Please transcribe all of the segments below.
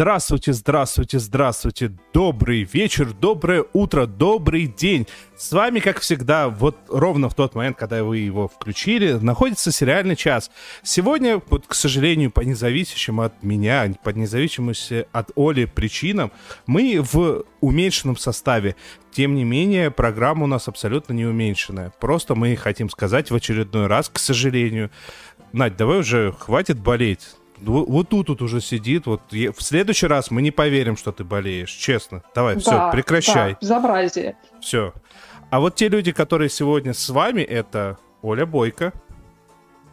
Здравствуйте, здравствуйте, здравствуйте. Добрый вечер, доброе утро, добрый день. С вами, как всегда, вот ровно в тот момент, когда вы его включили, находится сериальный час. Сегодня, вот, к сожалению, по независящим от меня, по независимости от Оли причинам, мы в уменьшенном составе. Тем не менее, программа у нас абсолютно не уменьшенная. Просто мы хотим сказать в очередной раз, к сожалению, Надь, давай уже хватит болеть вот тут вот уже сидит. Вот в следующий раз мы не поверим, что ты болеешь. Честно. Давай, да, все, прекращай. Да, безобразие. Все. А вот те люди, которые сегодня с вами, это Оля Бойко.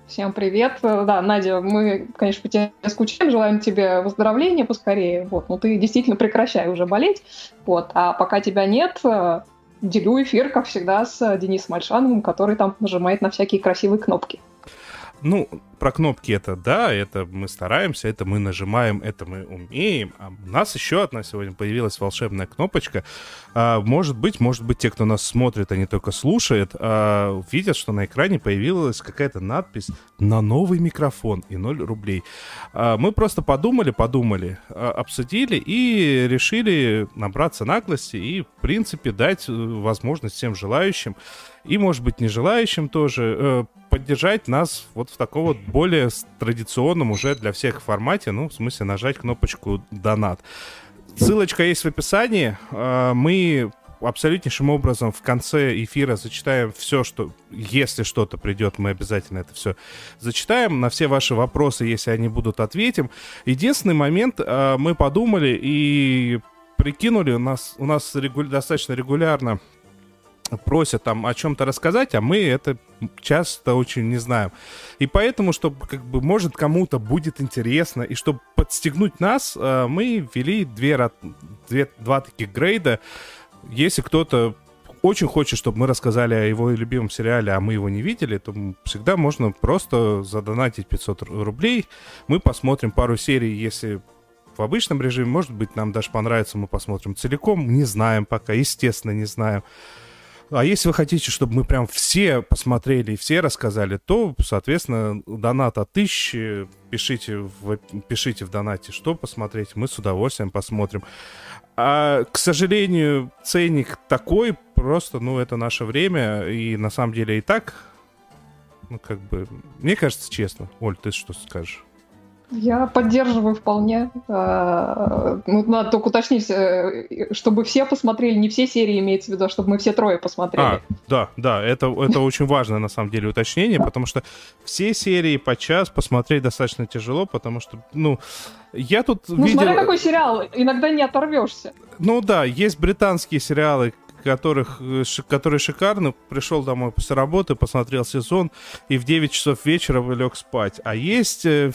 Всем привет. Да, Надя, мы, конечно, по тебе скучаем, желаем тебе выздоровления поскорее. Вот, но ты действительно прекращай уже болеть. Вот, а пока тебя нет, делю эфир, как всегда, с Денисом Альшановым, который там нажимает на всякие красивые кнопки. Ну, про кнопки это да, это мы стараемся, это мы нажимаем, это мы умеем. А у нас еще одна сегодня появилась волшебная кнопочка. А, может быть, может быть, те, кто нас смотрит, не только слушает, а, видят, что на экране появилась какая-то надпись на новый микрофон и 0 рублей. А, мы просто подумали, подумали, а, обсудили и решили набраться наглости и, в принципе, дать э, возможность всем желающим и, может быть, не желающим тоже э, поддержать нас вот в таком вот более традиционном уже для всех формате, ну, в смысле нажать кнопочку «Донат». Ссылочка есть в описании. Э, мы абсолютнейшим образом в конце эфира зачитаем все, что... Если что-то придет, мы обязательно это все зачитаем. На все ваши вопросы, если они будут, ответим. Единственный момент, э, мы подумали и прикинули, у нас, у нас регу... достаточно регулярно просят там о чем-то рассказать, а мы это часто очень не знаем. И поэтому, чтобы как бы может кому-то будет интересно, и чтобы подстегнуть нас, э, мы ввели две, две, два таких грейда. Если кто-то очень хочет, чтобы мы рассказали о его любимом сериале, а мы его не видели, то всегда можно просто задонатить 500 рублей. Мы посмотрим пару серий, если в обычном режиме, может быть, нам даже понравится, мы посмотрим целиком. Не знаем пока, естественно, не знаем. А если вы хотите, чтобы мы прям все посмотрели и все рассказали, то, соответственно, донат от тысячи, пишите в, пишите в донате, что посмотреть, мы с удовольствием посмотрим. А, к сожалению, ценник такой, просто, ну, это наше время, и на самом деле и так, ну, как бы, мне кажется, честно. Оль, ты что скажешь? Я поддерживаю вполне. А, ну, надо только уточнить, э, чтобы все посмотрели, не все серии имеется в виду, а чтобы мы все трое посмотрели. А, да, да, это, это очень важное на самом деле уточнение, потому что все серии по час посмотреть достаточно тяжело, потому что, ну, я тут ну, видел... смотря какой сериал, иногда не оторвешься. Ну да, есть британские сериалы, которых, э, которые шикарны. Пришел домой после работы, посмотрел сезон и в 9 часов вечера лег спать. А есть э,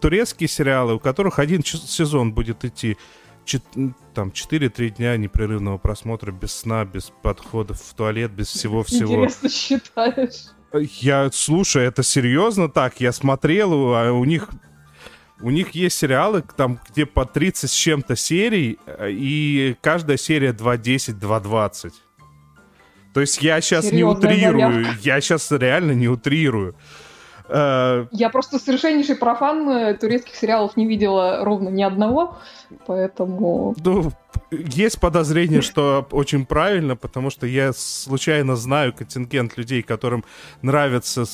турецкие сериалы, у которых один сезон будет идти там 4-3 дня непрерывного просмотра без сна, без подходов в туалет, без всего-всего. Интересно считаешь. Я, слушай, это серьезно так? Я смотрел, а у них у них есть сериалы, там, где по 30 с чем-то серий, э, и каждая серия 2.10, 2.20. То есть я сейчас Серьезная не утрирую, заявка. я сейчас реально не утрирую. Э, я просто совершеннейший профан э, турецких сериалов не видела ровно ни одного, поэтому... Ну, есть подозрение, что очень правильно, потому что я случайно знаю контингент людей, которым нравится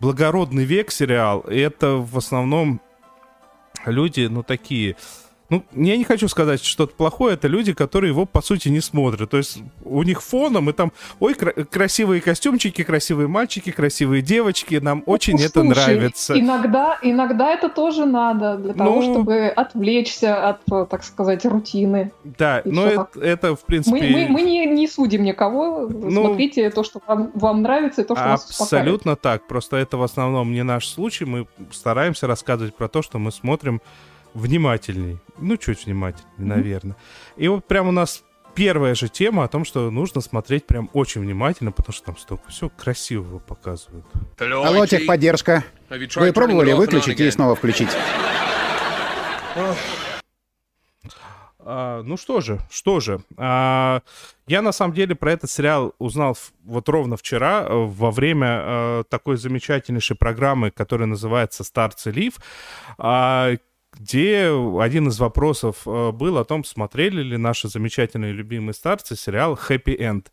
благородный век сериал, и это в основном люди, ну, такие... Ну, я не хочу сказать что-то плохое, это люди, которые его, по сути, не смотрят. То есть у них фоном, и там, ой, кра- красивые костюмчики, красивые мальчики, красивые девочки, нам ну, очень слушай, это нравится. Иногда, иногда это тоже надо для того, ну, чтобы отвлечься от, так сказать, рутины. Да, но это, это, в принципе... Мы, мы, мы не, не судим никого, ну, смотрите то, что вам, вам нравится, и то, что вас Абсолютно так, просто это в основном не наш случай, мы стараемся рассказывать про то, что мы смотрим внимательней. Ну, чуть внимательней, наверное. И вот прям у нас первая же тема о том, что нужно смотреть прям очень внимательно, потому что там столько все красивого показывают. Алло, техподдержка. Вы пробовали выключить и снова включить? А, ну что же, что же. А, я на самом деле про этот сериал узнал вот ровно вчера э, во время а, такой замечательнейшей программы, которая называется «Старцы Лив», а, где один из вопросов а, был о том, смотрели ли наши замечательные любимые старцы сериал «Happy End».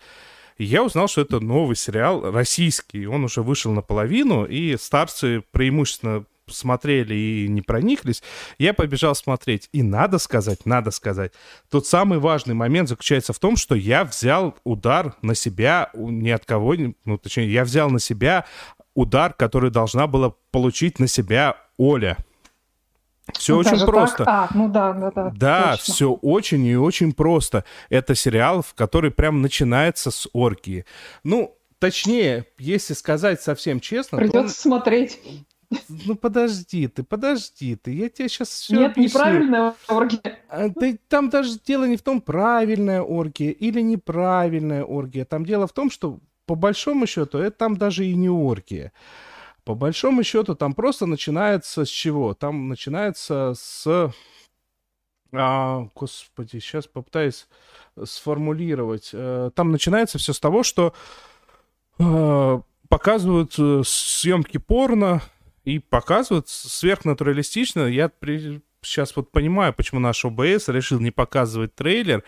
И я узнал, что это новый сериал, российский. Он уже вышел наполовину, и старцы преимущественно смотрели и не прониклись, я побежал смотреть. И надо сказать, надо сказать, тот самый важный момент заключается в том, что я взял удар на себя, ни от кого, ну, точнее, я взял на себя удар, который должна была получить на себя Оля. Все ну, очень просто. А, ну да, да, да. Да, точно. все очень и очень просто. Это сериал, в который прям начинается с оргии. Ну, точнее, если сказать совсем честно... Придется то... смотреть. Ну подожди ты, подожди ты, я тебе сейчас все Нет, объясню. неправильная оргия. А, да, там даже дело не в том, правильная оргия или неправильная оргия. Там дело в том, что по большому счету это там даже и не оргия. По большому счету там просто начинается с чего? Там начинается с... А, господи, сейчас попытаюсь сформулировать. Э, там начинается все с того, что э, показывают э, съемки порно, и показывают сверхнатуралистично. Я при... сейчас вот понимаю, почему наш ОБС решил не показывать трейлер.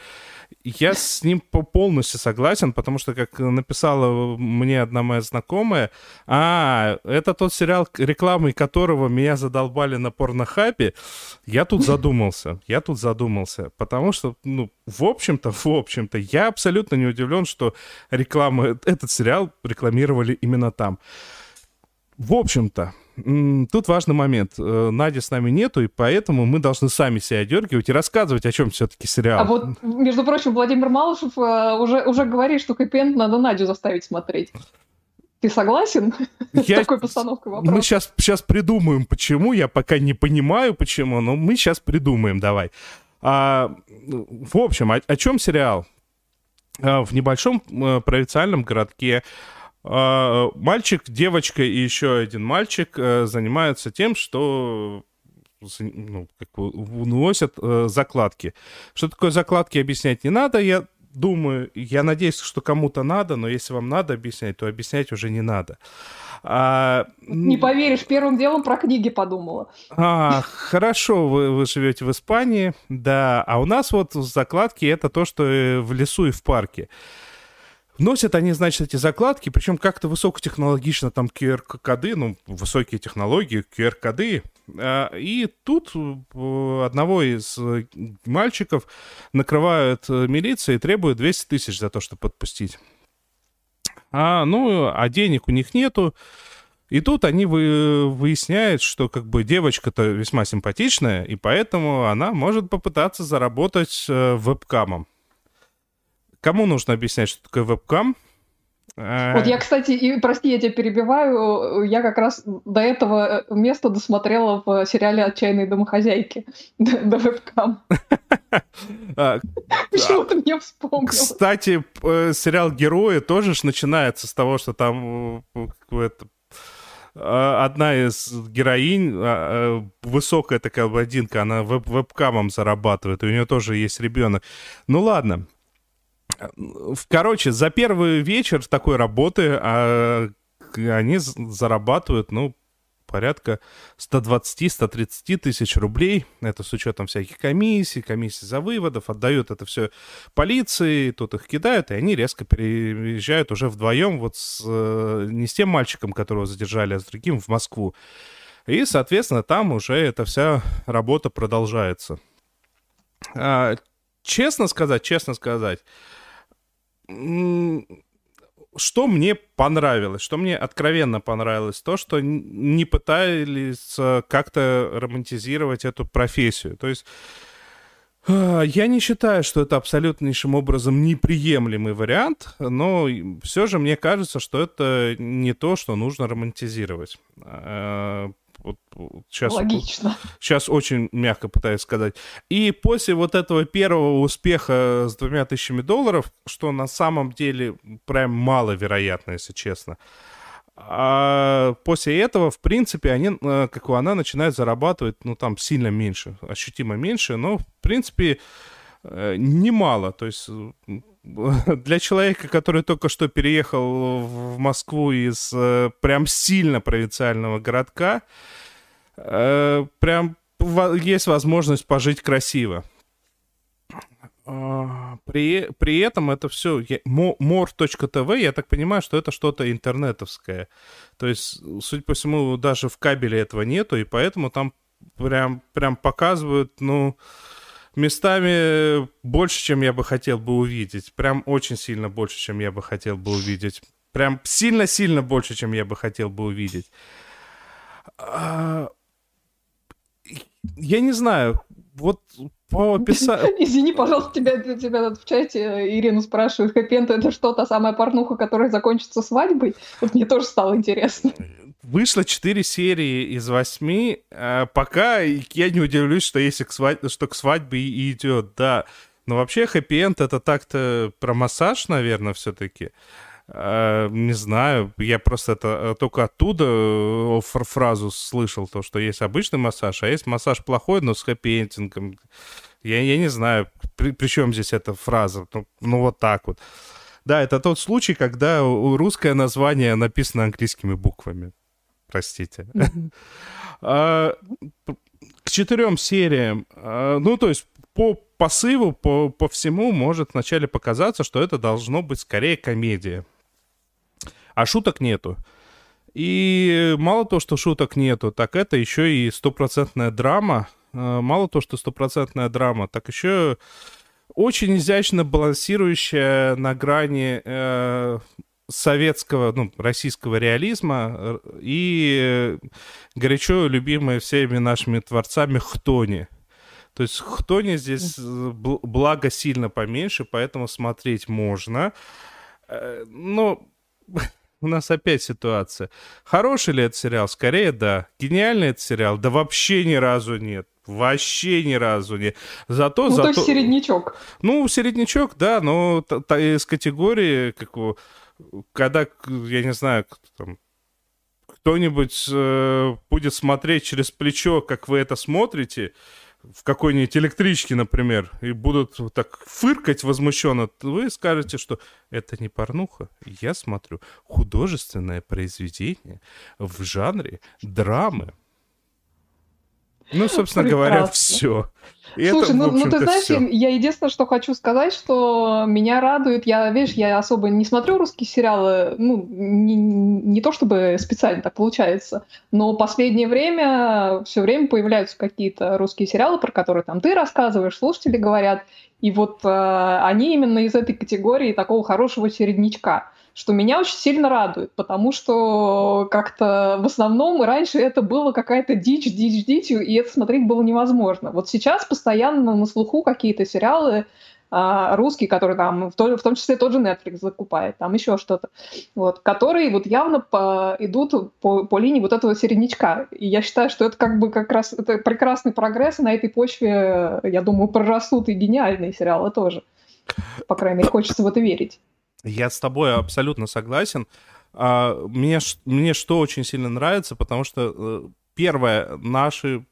Я с ним полностью согласен, потому что, как написала мне одна моя знакомая, а, это тот сериал, рекламой которого меня задолбали на порнохабе, я тут задумался, я тут задумался, потому что, ну, в общем-то, в общем-то, я абсолютно не удивлен, что реклама, этот сериал рекламировали именно там. В общем-то, тут важный момент. Э, Нади с нами нету, и поэтому мы должны сами себя дергивать и рассказывать, о чем все-таки сериал. А вот, между прочим, Владимир Малышев э, уже, уже говорит, что хэппи надо Надю заставить смотреть. Ты согласен я... с такой постановкой вопроса? Мы сейчас, сейчас придумаем, почему. Я пока не понимаю, почему, но мы сейчас придумаем, давай. А, в общем, о, о чем сериал? А, в небольшом э, провинциальном городке мальчик, девочка и еще один мальчик э, занимаются тем, что ну, как уносят э, закладки. Что такое закладки, объяснять не надо, я думаю. Я надеюсь, что кому-то надо, но если вам надо объяснять, то объяснять уже не надо. А, не поверишь, первым делом про книги подумала. А, хорошо, вы, вы живете в Испании, да. А у нас вот закладки это то, что э, в лесу и в парке. Носят они, значит, эти закладки, причем как-то высокотехнологично, там QR-коды, ну, высокие технологии, QR-коды. А, и тут э, одного из мальчиков накрывают э, милиция и требуют 200 тысяч за то, чтобы подпустить. А, ну, а денег у них нету. И тут они вы, выясняют, что как бы девочка-то весьма симпатичная, и поэтому она может попытаться заработать э, вебкамом. Кому нужно объяснять, что такое вебкам? Э, вот я, кстати, и, прости, я тебя перебиваю, я как раз до этого э, места досмотрела в сериале «Отчаянные домохозяйки» до, вебкам. А, Почему-то мне вспомнил. Кстати, э, сериал «Герои» тоже начинается с того, что там одна из героинь, а, высокая такая блондинка, она веб вебкамом зарабатывает, у нее тоже есть ребенок. Ну ладно, Короче, за первый вечер такой работы а, они зарабатывают, ну, порядка 120-130 тысяч рублей. Это с учетом всяких комиссий, комиссий за выводов. Отдают это все полиции, тут их кидают, и они резко переезжают уже вдвоем вот с, э, не с тем мальчиком, которого задержали, а с другим в Москву. И, соответственно, там уже эта вся работа продолжается. А, честно сказать, честно сказать, что мне понравилось, что мне откровенно понравилось, то, что не пытались как-то романтизировать эту профессию. То есть а, я не считаю, что это абсолютнейшим образом неприемлемый вариант, но все же мне кажется, что это не то, что нужно романтизировать. А, вот, сейчас, Логично. Сейчас очень мягко пытаюсь сказать. И после вот этого первого успеха с двумя тысячами долларов, что на самом деле прям маловероятно, если честно, а после этого, в принципе, они, э, как у она, начинают зарабатывать, ну, там, сильно меньше, ощутимо меньше, но, в принципе, э, немало. То есть для человека, который только что переехал в Москву из э, прям сильно провинциального городка, э, прям есть возможность пожить красиво. А, при, при этом это все more.tv, я так понимаю, что это что-то интернетовское. То есть, судя по всему, даже в кабеле этого нету, и поэтому там прям, прям показывают, ну, местами больше, чем я бы хотел бы увидеть. Прям очень сильно больше, чем я бы хотел бы увидеть. Прям сильно-сильно больше, чем я бы хотел бы увидеть. А, я не знаю, вот по описанию... Извини, пожалуйста, тебя, тебя в чате Ирину спрашивают, хэппи это что, та самая порнуха, которая закончится свадьбой? Вот мне тоже стало интересно. Вышло 4 серии из 8, а пока я не удивлюсь, что если к свадьбе, что к свадьбе и идет, да. Но вообще хэппи-энд это так-то про массаж, наверное, все-таки. А, не знаю, я просто это э, только оттуда э, фразу слышал, то, что есть обычный массаж, а есть массаж плохой, но с хэппи-эндингом. Я, я не знаю, при, при чем здесь эта фраза. Ну, ну, вот так вот. Да, это тот случай, когда русское название написано английскими буквами. Простите. А, к четырем сериям, а, ну, то есть по посыву, по, по всему может вначале показаться, что это должно быть скорее комедия а шуток нету. И мало то, что шуток нету, так это еще и стопроцентная драма. Э, мало то, что стопроцентная драма, так еще очень изящно балансирующая на грани э, советского, ну, российского реализма э, и горячо любимая всеми нашими творцами Хтони. То есть Хтони здесь э, благо сильно поменьше, поэтому смотреть можно. Но у нас опять ситуация. Хороший ли это сериал? Скорее, да. Гениальный это сериал? Да вообще ни разу нет. Вообще ни разу нет. Зато, ну, зато... то есть середнячок. Ну, середнячок, да, но из категории, как когда, я не знаю, там, кто-нибудь э, будет смотреть через плечо, как вы это смотрите, в какой-нибудь электричке, например, и будут так фыркать возмущенно, вы скажете, что это не порнуха. Я смотрю художественное произведение в жанре драмы. Ну, собственно Прекрасно. говоря, все. И Слушай, это, ну, ну ты знаешь, все. я единственное, что хочу сказать, что меня радует, я, видишь, я особо не смотрю русские сериалы, ну, не, не то чтобы специально так получается, но последнее время все время появляются какие-то русские сериалы, про которые там ты рассказываешь, слушатели говорят, и вот э, они именно из этой категории такого хорошего середнячка что меня очень сильно радует, потому что как-то в основном раньше это было какая-то дичь, дичь, дичь, и это смотреть было невозможно. Вот сейчас постоянно на слуху какие-то сериалы а, русские, которые там, в, то, в том числе тот же Netflix закупает, там еще что-то, вот, которые вот явно по, идут по, по линии вот этого середнячка. И я считаю, что это как бы как раз это прекрасный прогресс, и на этой почве, я думаю, прорастут и гениальные сериалы тоже. По крайней мере, хочется в это верить. Я с тобой абсолютно согласен. А, мне, мне что очень сильно нравится, потому что, э, первое, наши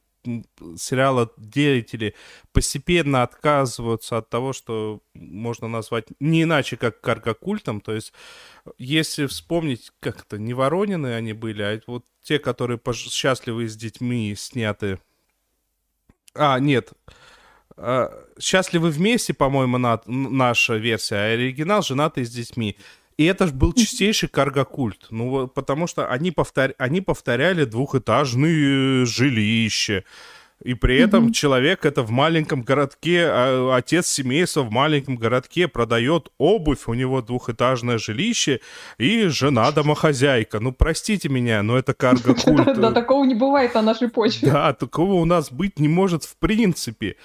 сериала деятели постепенно отказываются от того, что можно назвать не иначе, как каргокультом. То есть, если вспомнить, как это, не Воронины они были, а вот те, которые счастливы с детьми, сняты... А, нет, «Счастливы вместе», по-моему, на, наша версия, а оригинал «Женатые с детьми». И это же был чистейший каргокульт. Ну, потому что они, повтор... они повторяли двухэтажные жилища. И при этом mm-hmm. человек это в маленьком городке, а, отец семейства в маленьком городке продает обувь, у него двухэтажное жилище и жена домохозяйка. Ну, простите меня, но это карго-культ. Да, такого не бывает на нашей почве. Да, такого у нас быть не может в принципе.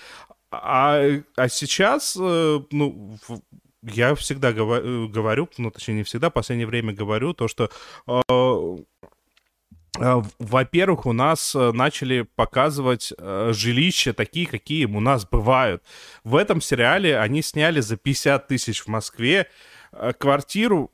А, а сейчас, э, ну, я всегда э, говорю, ну, точнее, не всегда, в последнее время говорю то, что э, во-первых, у нас начали показывать жилища такие, какие у нас бывают. В этом сериале они сняли за 50 тысяч в Москве квартиру,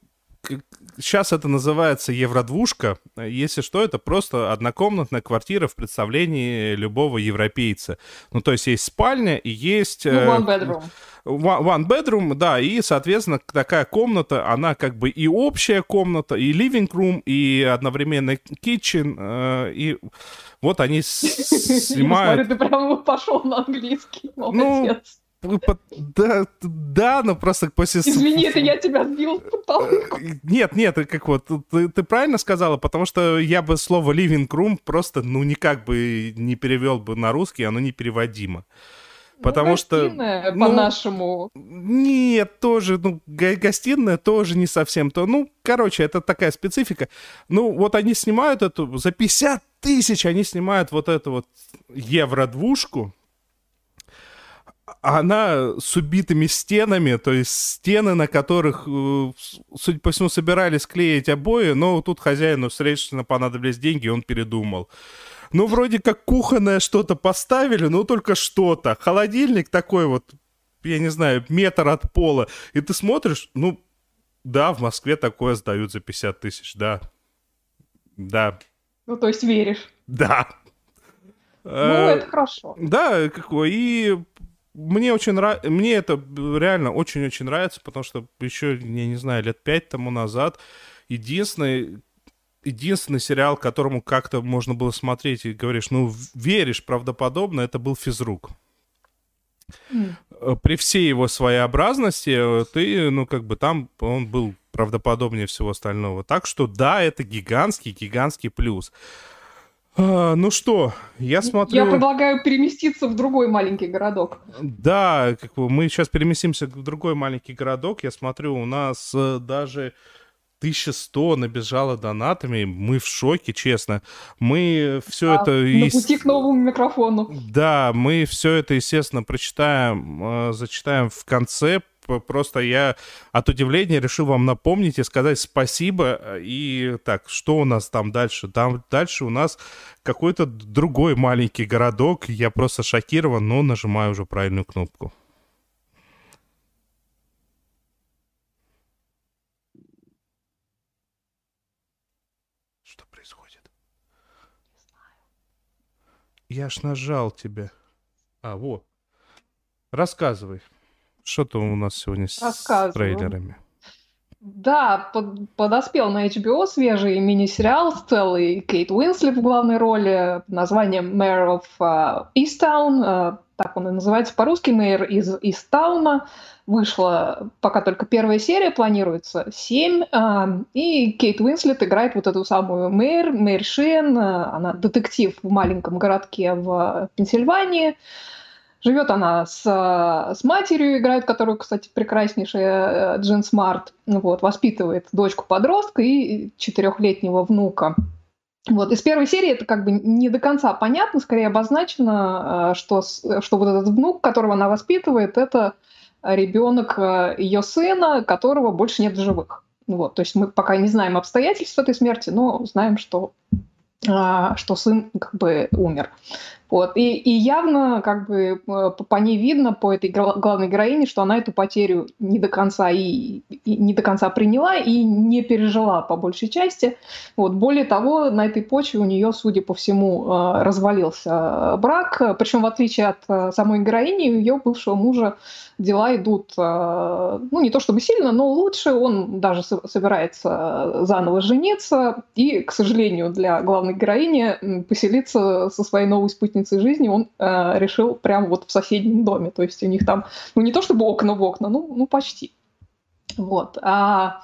сейчас это называется евродвушка. Если что, это просто однокомнатная квартира в представлении любого европейца. Ну, то есть есть спальня и есть... Ну, one bedroom. One bedroom, да, и, соответственно, такая комната, она как бы и общая комната, и living room, и одновременно kitchen, и вот они снимают... Смотри, ты прямо пошел на английский, ну, молодец. Ну, да, да, но просто после... Извини, это я тебя сбил Нет, нет, как вот, ты, ты правильно сказала, потому что я бы слово living room просто, ну, никак бы не перевел бы на русский, оно непереводимо. Ну, потому ну, что... Ну, по-нашему. Нет, тоже, ну, гостиная тоже не совсем то. Ну, короче, это такая специфика. Ну, вот они снимают эту, за 50 тысяч они снимают вот эту вот евро-двушку, она с убитыми стенами, то есть стены, на которых, э, судя по всему, собирались клеить обои, но тут хозяину срочно понадобились деньги, и он передумал. Ну, вроде как кухонное что-то поставили, но только что-то. Холодильник такой вот, я не знаю, метр от пола. И ты смотришь, ну, да, в Москве такое сдают за 50 тысяч, да. Да. Ну, то есть веришь? Да. Ну, это хорошо. Да, какой. И мне очень нравится, мне это реально очень-очень нравится, потому что еще, я не знаю, лет пять тому назад единственный, единственный сериал, которому как-то можно было смотреть и говоришь, ну, веришь правдоподобно, это был «Физрук». Mm. При всей его своеобразности ты, ну, как бы там он был правдоподобнее всего остального. Так что да, это гигантский, гигантский плюс. А, ну что, я смотрю... Я предлагаю переместиться в другой маленький городок. Да, как бы мы сейчас переместимся в другой маленький городок. Я смотрю, у нас э, даже 1100 набежало донатами. Мы в шоке, честно. Мы все да, это... На пути к новому микрофону. Да, мы все это, естественно, прочитаем, э, зачитаем в конце просто я от удивления решил вам напомнить и сказать спасибо. И так, что у нас там дальше? Там дальше у нас какой-то другой маленький городок. Я просто шокирован, но нажимаю уже правильную кнопку. Что происходит? Я ж нажал тебе. А, вот. Рассказывай. Что-то у нас сегодня с трейлерами. Да, под, подоспел на HBO свежий мини-сериал с целой Кейт Уинслет в главной роли под названием Mayor of uh, Easttown. Uh, так он и называется по-русски, мэр из Истауна. Вышла пока только первая серия, планируется семь. Uh, и Кейт Уинслет играет вот эту самую мэр, мэр. Uh, она детектив в маленьком городке в Пенсильвании. Живет она с, с матерью, играет которую, кстати, прекраснейшая э, Джин Смарт. Вот, воспитывает дочку-подростка и четырехлетнего внука. Вот. Из первой серии это как бы не до конца понятно, скорее обозначено, э, что, что вот этот внук, которого она воспитывает, это ребенок э, ее сына, которого больше нет в живых. Вот. То есть мы пока не знаем обстоятельств этой смерти, но знаем, что, что сын как бы умер. Вот. И, и явно как бы э, по ней видно, по этой главной героине, что она эту потерю не до конца и, и не до конца приняла и не пережила по большей части. Вот. Более того, на этой почве у нее, судя по всему, э, развалился брак. Причем, в отличие от э, самой героини, у ее бывшего мужа дела идут, ну, не то чтобы сильно, но лучше. Он даже собирается заново жениться. И, к сожалению, для главной героини поселиться со своей новой спутницей спутницей жизни он э, решил прямо вот в соседнем доме. То есть у них там, ну не то чтобы окна в окна, ну, ну почти. Вот. А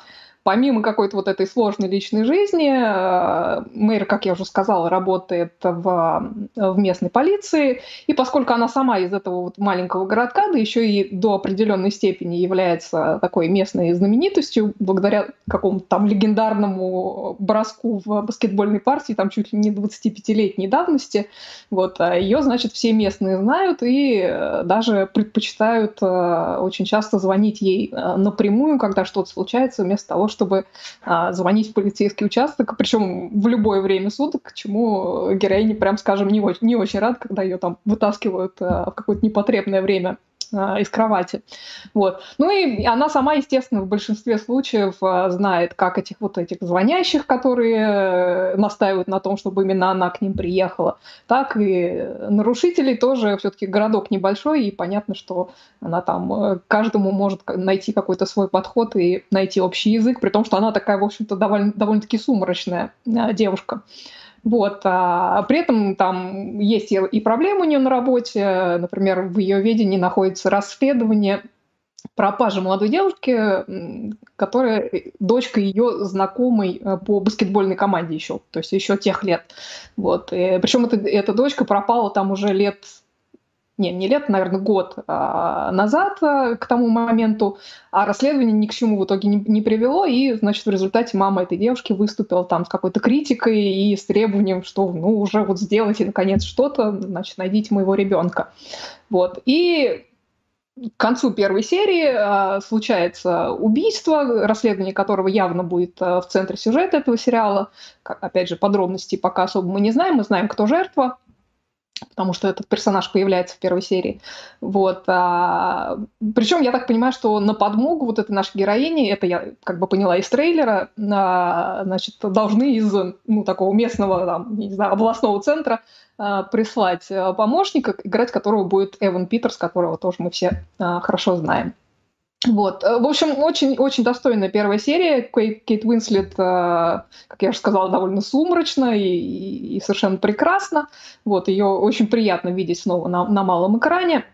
помимо какой-то вот этой сложной личной жизни, э, мэр, как я уже сказала, работает в, в местной полиции, и поскольку она сама из этого вот маленького городка, да еще и до определенной степени является такой местной знаменитостью, благодаря какому-то там легендарному броску в баскетбольной партии, там чуть ли не 25-летней давности, вот, а ее, значит, все местные знают и э, даже предпочитают э, очень часто звонить ей напрямую, когда что-то случается, вместо того, чтобы а, звонить в полицейский участок, причем в любое время суток, к чему героиня, прям скажем, не очень, не очень рад, когда ее там вытаскивают а, в какое-то непотребное время а, из кровати. Вот. Ну и она сама, естественно, в большинстве случаев а, знает, как этих вот этих звонящих, которые э, настаивают на том, чтобы именно она к ним приехала, так и нарушителей тоже все-таки городок небольшой, и понятно, что она там э, каждому может найти какой-то свой подход и найти общий язык, при том, что она такая, в общем-то, довольно, довольно-таки сумрачная девушка. Вот. А при этом там есть и проблемы у нее на работе. Например, в ее ведении находится расследование пропажи молодой девушки, которая дочка ее знакомой э, по баскетбольной команде еще, то есть еще тех лет. Вот. И, причем эта, эта дочка пропала там уже лет не, не лет, наверное, год а, назад а, к тому моменту, а расследование ни к чему в итоге не, не привело, и, значит, в результате мама этой девушки выступила там с какой-то критикой и с требованием, что, ну, уже вот сделайте, наконец, что-то, значит, найдите моего ребенка. Вот. И к концу первой серии э, случается убийство, расследование которого явно будет э, в центре сюжета этого сериала. Как, опять же, подробностей пока особо мы не знаем, мы знаем, кто жертва, потому что этот персонаж появляется в первой серии. Вот. А, причем я так понимаю, что на подмогу вот этой нашей героини, это я как бы поняла из трейлера, а, значит, должны из ну, такого местного, там, не знаю, областного центра а, прислать а, помощника, играть которого будет Эван Питерс, которого тоже мы все а, хорошо знаем. Вот. Э, в общем, очень-очень достойная первая серия. Кейт, Уинслет, э, как я уже сказала, довольно сумрачно и, и совершенно прекрасно. Вот. Ее очень приятно видеть снова на, на малом экране.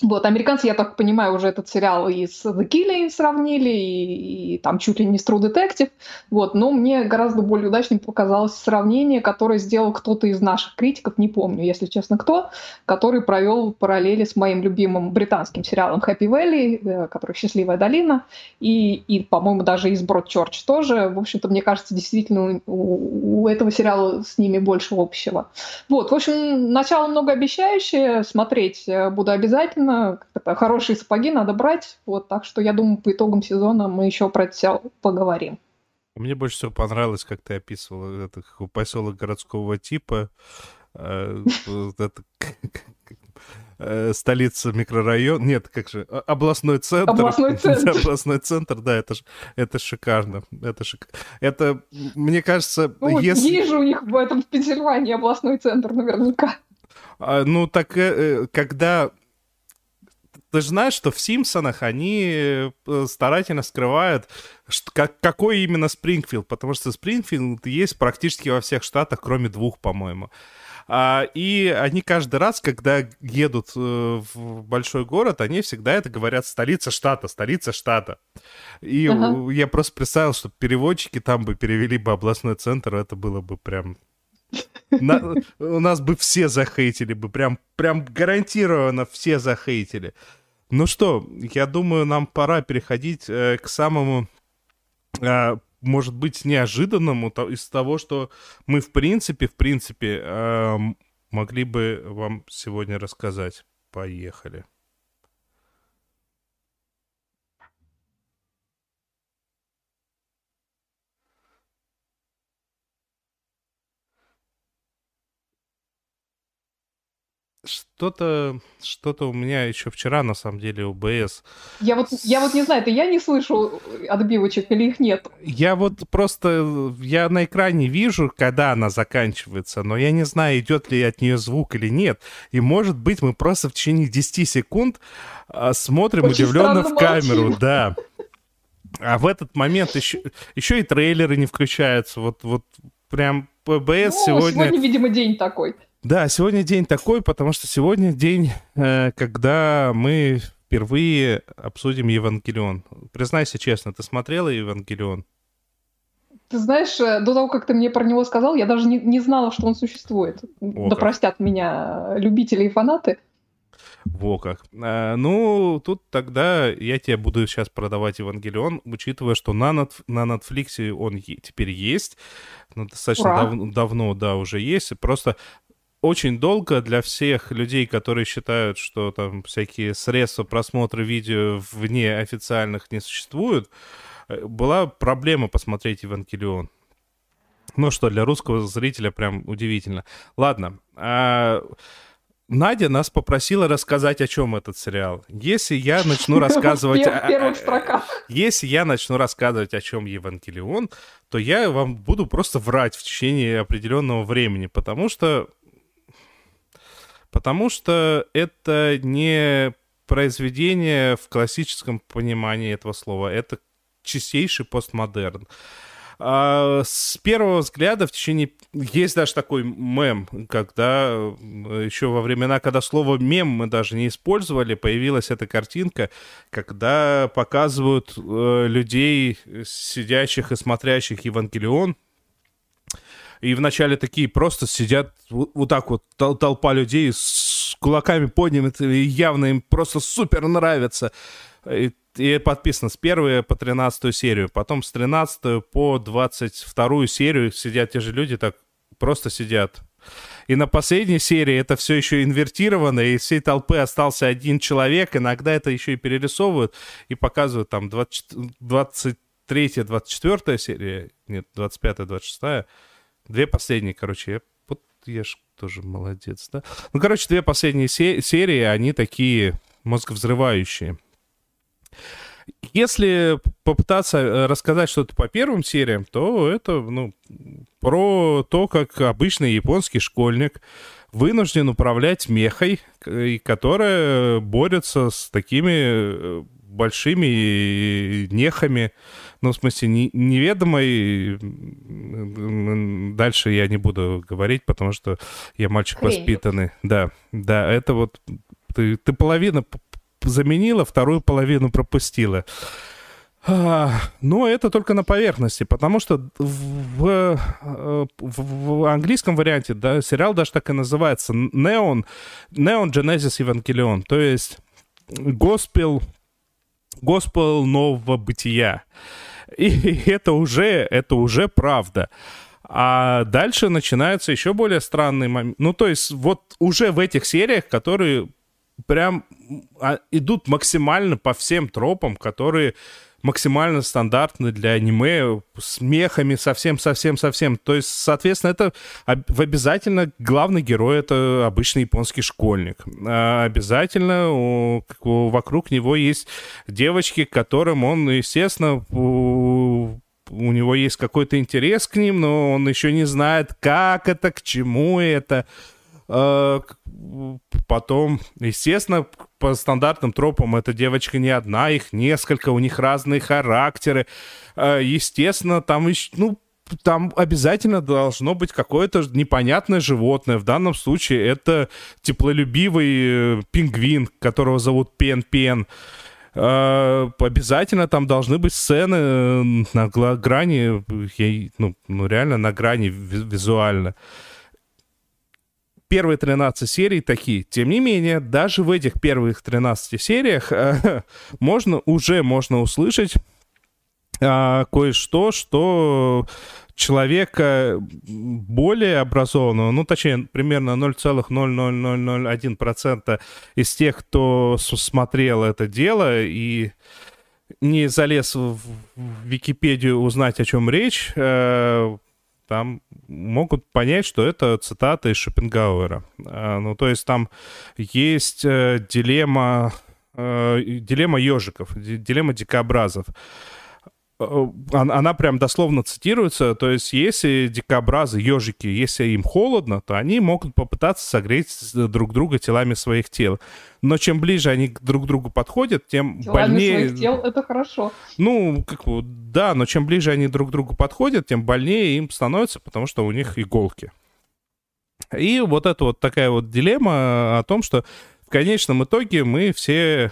Вот, американцы, я так понимаю, уже этот сериал и с The Killing сравнили, и, и там чуть ли не с True Detective. Вот, но мне гораздо более удачным показалось сравнение, которое сделал кто-то из наших критиков, не помню, если честно, кто, который провел параллели с моим любимым британским сериалом Happy Valley, э, который «Счастливая долина», и, и по-моему, даже из Broadchurch тоже. В общем-то, мне кажется, действительно у, у этого сериала с ними больше общего. Вот, в общем, начало многообещающее, смотреть э, буду обязательно сезона хорошие сапоги надо брать. Вот, так что я думаю, по итогам сезона мы еще про это все поговорим. Мне больше всего понравилось, как ты описывал это поселок городского типа, э, э, столица микрорайон, нет, как же, областной центр. Областной центр. областной центр, да, это, это шикарно. Это, шик... это, мне кажется, ну, если... Есть же у них в этом в Пенсильвании областной центр наверняка. А, ну, так, э, когда ты же знаешь, что в Симпсонах они э, старательно скрывают, что, как, какой именно Спрингфилд, потому что Спрингфилд есть практически во всех штатах, кроме двух, по-моему. А, и они каждый раз, когда едут э, в большой город, они всегда это говорят столица штата, столица штата. И uh-huh. я просто представил, что переводчики там бы перевели бы областной центр, это было бы прям на, у нас бы все захейтили бы, прям, прям гарантированно все захейтили. Ну что, я думаю, нам пора переходить э, к самому, э, может быть, неожиданному то, из того, что мы в принципе, в принципе, э, могли бы вам сегодня рассказать. Поехали. Что-то, что-то у меня еще вчера, на самом деле, УБС. Я вот, я вот не знаю, это я не слышу отбивочек или их нет? Я вот просто, я на экране вижу, когда она заканчивается, но я не знаю, идет ли от нее звук или нет. И, может быть, мы просто в течение 10 секунд а, смотрим Очень удивленно в камеру, молчим. да. А в этот момент еще, еще и трейлеры не включаются. Вот, вот прям ПБС ну, сегодня... Сегодня, видимо, день такой. Да, сегодня день такой, потому что сегодня день, э, когда мы впервые обсудим Евангелион. Признайся честно, ты смотрела Евангелион? Ты знаешь, э, до того, как ты мне про него сказал, я даже не, не знала, что он существует. О, да как. простят меня любители и фанаты. Во как. А, ну, тут тогда я тебе буду сейчас продавать Евангелион, учитывая, что на, на Netflix он е- теперь есть. Ну, достаточно дав- давно, да, уже есть. Просто очень долго для всех людей, которые считают, что там всякие средства просмотра видео вне официальных не существуют, э, была проблема посмотреть Евангелион. Ну что, для русского зрителя прям удивительно. Ладно. А... Надя нас попросила рассказать, о чем этот сериал. Если я начну рассказывать... В первых строках. Если я начну рассказывать, о чем Евангелион, то я вам буду просто врать в течение определенного времени, потому что... Потому что это не произведение в классическом понимании этого слова. Это чистейший постмодерн. А, с первого взгляда в течение... Есть даже такой мем, когда еще во времена, когда слово «мем» мы даже не использовали, появилась эта картинка, когда показывают э, людей, сидящих и смотрящих Евангелион, и вначале такие просто сидят вот, вот так вот, толпа людей с кулаками поднятыми, явно им просто супер нравится. И и подписано с 1 по 13 серию. Потом с 13 по 22 серию сидят те же люди, так просто сидят. И на последней серии это все еще инвертировано, и всей толпы остался один человек. Иногда это еще и перерисовывают и показывают там 23-24 серия, нет, 25-26. Две последние, короче, я, вот я ж тоже молодец, да? Ну, короче, две последние се- серии, они такие мозговзрывающие. Если попытаться э, рассказать что-то по первым сериям, то это ну, про то, как обычный японский школьник вынужден управлять мехой, которая борется с такими э, большими нехами, ну, в смысле, не, неведомой. Дальше я не буду говорить, потому что я мальчик Хрень. воспитанный. Да, да, это вот ты, ты половина заменила, вторую половину пропустила. А, но это только на поверхности, потому что в, в, в английском варианте да, сериал даже так и называется Neon, Neon Genesis Evangelion, то есть Госпел, Госпел нового бытия. И это уже, это уже правда. А дальше начинается еще более странный момент. Ну, то есть вот уже в этих сериях, которые прям а, идут максимально по всем тропам, которые максимально стандартны для аниме, с мехами совсем-совсем-совсем. То есть, соответственно, это в обязательно главный герой — это обычный японский школьник. А обязательно у, вокруг него есть девочки, которым он, естественно, у, у него есть какой-то интерес к ним, но он еще не знает, как это, к чему это. А, потом, естественно, по стандартным тропам эта девочка не одна, их несколько, у них разные характеры. А, естественно, там ну, там обязательно должно быть какое-то непонятное животное. В данном случае это теплолюбивый э, пингвин, которого зовут Пен-Пен. Обязательно там должны быть сцены э, на грани, ну, ну реально на грани визуально. Первые 13 серий такие. Тем не менее, даже в этих первых 13 сериях э, можно, уже можно услышать э, кое-что, что человека более образованного, ну, точнее, примерно 0,00001% из тех, кто смотрел это дело и не залез в Википедию узнать, о чем речь, э, там могут понять, что это цитата из Шопенгауэра. А, ну, то есть там есть э, дилемма, э, дилемма ежиков, дилемма дикобразов. Э, она прям дословно цитируется, то есть если дикобразы, ежики, если им холодно, то они могут попытаться согреть друг друга телами своих тел. Но чем ближе они друг к другу подходят, тем телами больнее... своих тел — это хорошо. Ну, как, да, но чем ближе они друг к другу подходят, тем больнее им становится, потому что у них иголки. И вот это вот такая вот дилемма о том, что в конечном итоге мы все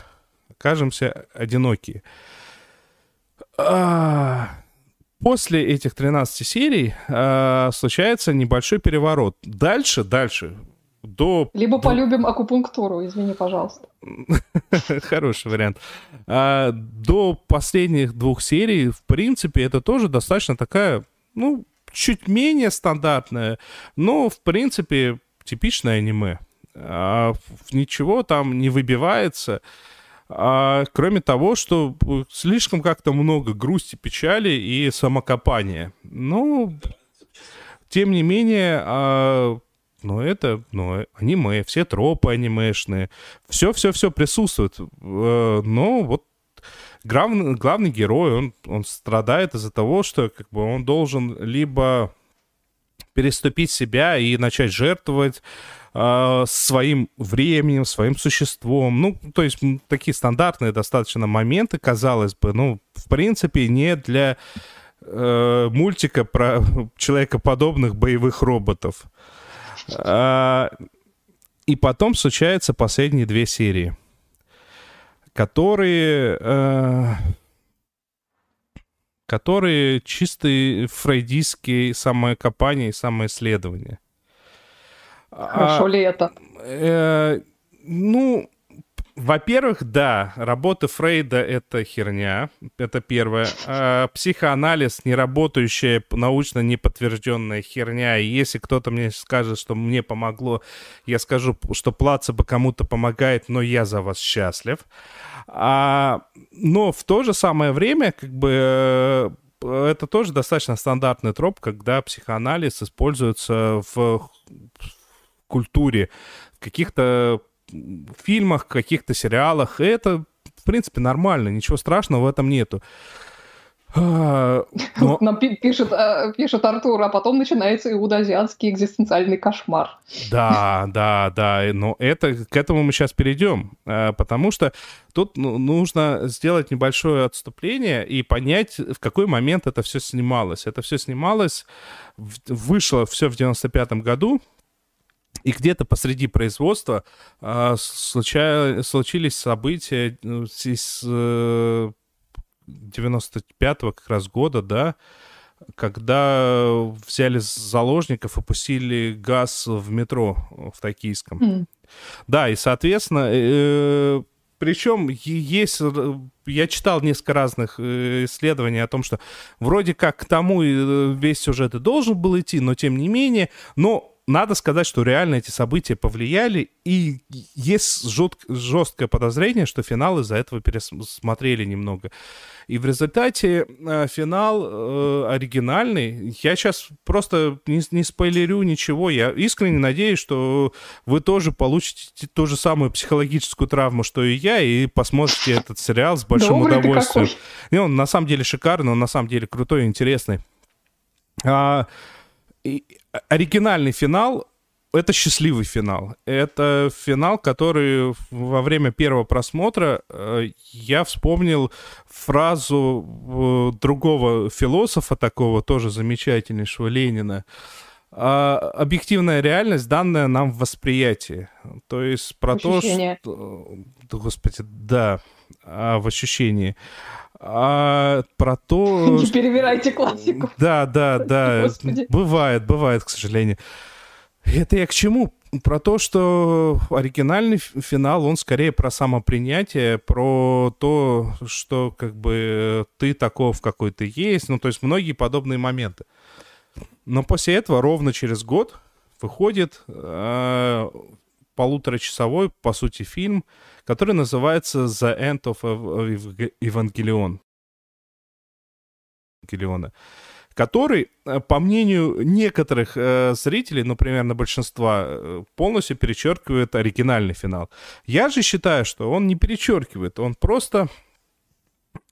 окажемся одинокие. А, после этих 13 серий а, случается небольшой переворот. Дальше, дальше, до... Либо полюбим акупунктуру, извини, пожалуйста. Хороший вариант. А, до последних двух серий, в принципе, это тоже достаточно такая, ну, чуть менее стандартная, но, в принципе, типичное аниме. А, ничего там не выбивается. А, кроме того, что слишком как-то много грусти, печали и самокопания. Ну, тем не менее, а, но это, ну, аниме, все тропы анимешные, все-все-все присутствует. Э, но вот главный, главный герой, он, он страдает из-за того, что как бы он должен либо переступить себя и начать жертвовать э, своим временем, своим существом. Ну, то есть такие стандартные достаточно моменты, казалось бы, ну, в принципе, не для э, мультика про человекоподобных боевых роботов. Э, и потом случаются последние две серии, которые... Э, которые чистые фрейдистские самокопания и самоисследования. Хорошо а, ли это? Э, ну, во-первых, да, работа Фрейда — это херня, это первое. А психоанализ — неработающая, научно неподтвержденная херня. И если кто-то мне скажет, что мне помогло, я скажу, что плацебо кому-то помогает, но я за вас счастлив. А, но в то же самое время, как бы, э, это тоже достаточно стандартный троп, когда психоанализ используется в культуре, в каких-то фильмах, каких-то сериалах. И это, в принципе, нормально, ничего страшного в этом нету. А, но... Нам пишет, э, пишет Артур, а потом начинается иудоазиатский экзистенциальный кошмар. Да, да, да, но это, к этому мы сейчас перейдем, э, потому что тут ну, нужно сделать небольшое отступление и понять, в какой момент это все снималось. Это все снималось, вышло все в 95-м году, и где-то посреди производства э, случа... случились события ну, с э, 95-го как раз года, да, когда взяли заложников и пустили газ в метро в Токийском. Mm. Да, и, соответственно, э, причем есть, я читал несколько разных э, исследований о том, что вроде как к тому э, весь сюжет и должен был идти, но тем не менее, но надо сказать, что реально эти события повлияли, и есть жест, жесткое подозрение, что финал из-за этого пересмотрели немного. И в результате э, финал э, оригинальный. Я сейчас просто не, не спойлерю ничего. Я искренне надеюсь, что вы тоже получите ту же самую психологическую травму, что и я, и посмотрите этот сериал с большим Добрый удовольствием. И он на самом деле шикарный, он на самом деле крутой и интересный. А, и, оригинальный финал это счастливый финал. Это финал, который во время первого просмотра э, я вспомнил фразу э, другого философа, такого тоже замечательнейшего Ленина. А, объективная реальность, данная нам в восприятии. То есть про Ощущение. то, что... Господи, да, а, в ощущении. А про то... Не перевирайте классику. Да, да, да. Господи. Бывает, бывает, к сожалению. Это я к чему? Про то, что оригинальный финал, он скорее про самопринятие, про то, что как бы ты таков, какой ты есть. Ну, то есть многие подобные моменты. Но после этого ровно через год выходит э, полуторачасовой, по сути, фильм, который называется The End of Evangelion. Евангелиона который, э, по мнению некоторых э, зрителей, ну, примерно большинства, э, полностью перечеркивает оригинальный финал. Я же считаю, что он не перечеркивает, он просто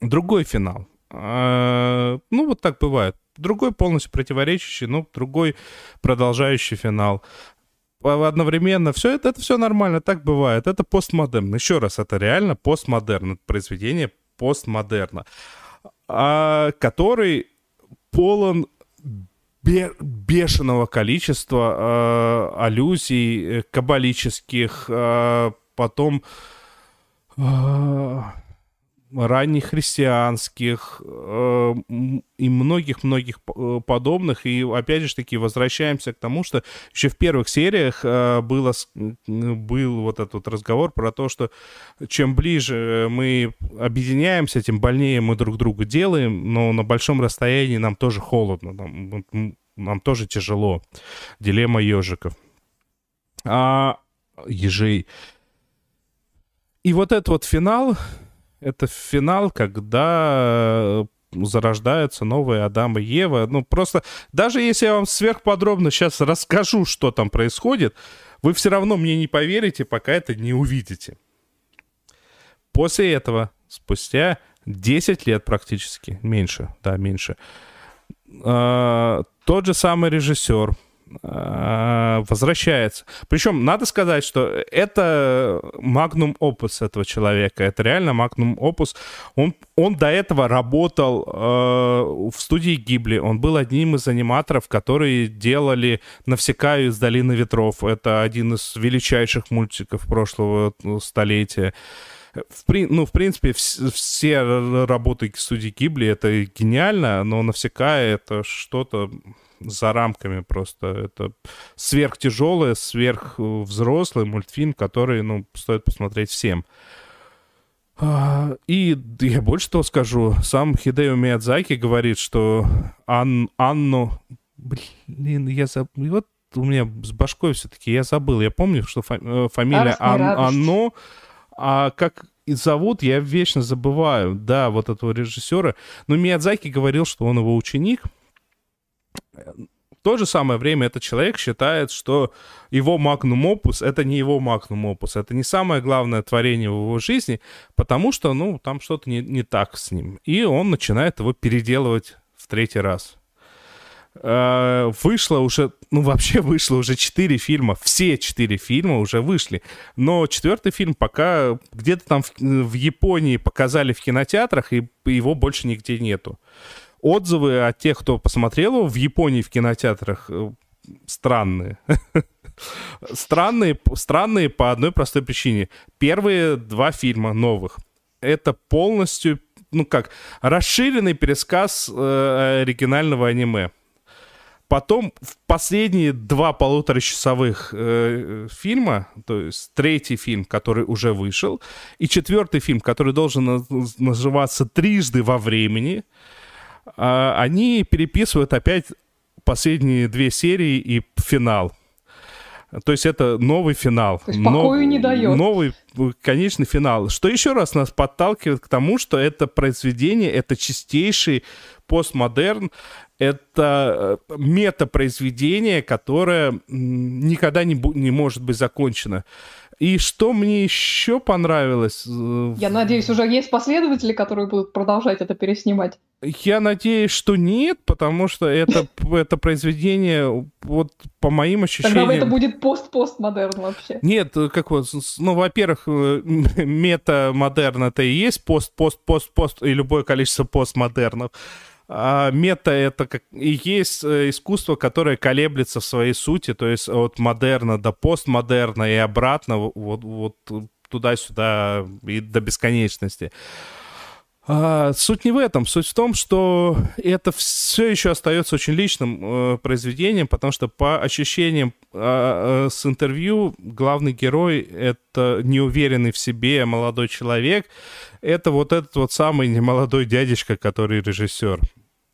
другой финал. Э, ну, вот так бывает. Другой полностью противоречащий, ну, другой продолжающий финал одновременно. Все это, это все нормально, так бывает. Это постмодерн. Еще раз, это реально постмодерн. Это произведение постмодерна. А, который полон бешеного количества э, аллюзий каббалических, э, потом э, ранних христианских э, и многих-многих э, подобных. И опять же таки возвращаемся к тому, что еще в первых сериях э, было, был вот этот вот разговор про то, что чем ближе мы объединяемся, тем больнее мы друг друга делаем, но на большом расстоянии нам тоже холодно, нам, нам тоже тяжело. Дилемма ежиков. А ежей. И вот этот вот финал, это финал, когда зарождаются новые Адам и Ева. Ну, просто даже если я вам сверхподробно сейчас расскажу, что там происходит, вы все равно мне не поверите, пока это не увидите. После этого, спустя 10 лет практически, меньше, да, меньше, э, тот же самый режиссер э, возвращается. Причем надо сказать, что это магнум опус этого человека. Это реально магнум опус. Он, он до этого работал э, в студии Гибли. Он был одним из аниматоров, которые делали «Навсекаю из долины ветров». Это один из величайших мультиков прошлого столетия в, ну, в принципе, все работы студии Гибли это гениально, но навсека это что-то за рамками просто. Это сверхтяжелый, сверхвзрослый мультфильм, который, ну, стоит посмотреть всем. А, и я больше того скажу, сам Хидео Миядзаки говорит, что Ан, Анну... Блин, я забыл... Вот у меня с башкой все-таки, я забыл. Я помню, что фа... Э, фамилия Ан... Анно а как зовут, я вечно забываю, да, вот этого режиссера. Но Миядзаки говорил, что он его ученик. В то же самое время этот человек считает, что его магнум опус — это не его магнум опус, это не самое главное творение в его жизни, потому что, ну, там что-то не, не так с ним. И он начинает его переделывать в третий раз. Э, вышло уже, ну вообще вышло уже четыре фильма, все четыре фильма уже вышли, но четвертый фильм пока где-то там в, в Японии показали в кинотеатрах, и его больше нигде нету. Отзывы от тех, кто посмотрел его в Японии в кинотеатрах, э, странные. странные, странные по одной простой причине. Первые два фильма новых это полностью, ну как, расширенный пересказ э, оригинального аниме. Потом в последние два полуторачасовых э, фильма, то есть третий фильм, который уже вышел, и четвертый фильм, который должен называться «Трижды во времени», они переписывают опять последние две серии и финал. То есть это новый финал. То есть покою но, не дает. Новый конечный финал. Что еще раз нас подталкивает к тому, что это произведение, это чистейший постмодерн, это э, метапроизведение, которое никогда не, не может быть закончено. И что мне еще понравилось? Э, Я надеюсь, уже есть последователи, которые будут продолжать это переснимать. Я надеюсь, что нет, потому что это, это произведение, вот по моим ощущениям... Тогда это будет пост-постмодерн вообще. Нет, э, как вот, ну, во-первых, мета-модерн это и есть пост-пост-пост-пост и любое количество постмодернов. А мета — это как и есть э, искусство, которое колеблется в своей сути, то есть от модерна до постмодерна и обратно, вот, вот туда-сюда и до бесконечности. А, суть не в этом. Суть в том, что это все еще остается очень личным э, произведением, потому что по ощущениям э, э, с интервью главный герой — это неуверенный в себе молодой человек. Это вот этот вот самый немолодой дядечка, который режиссер.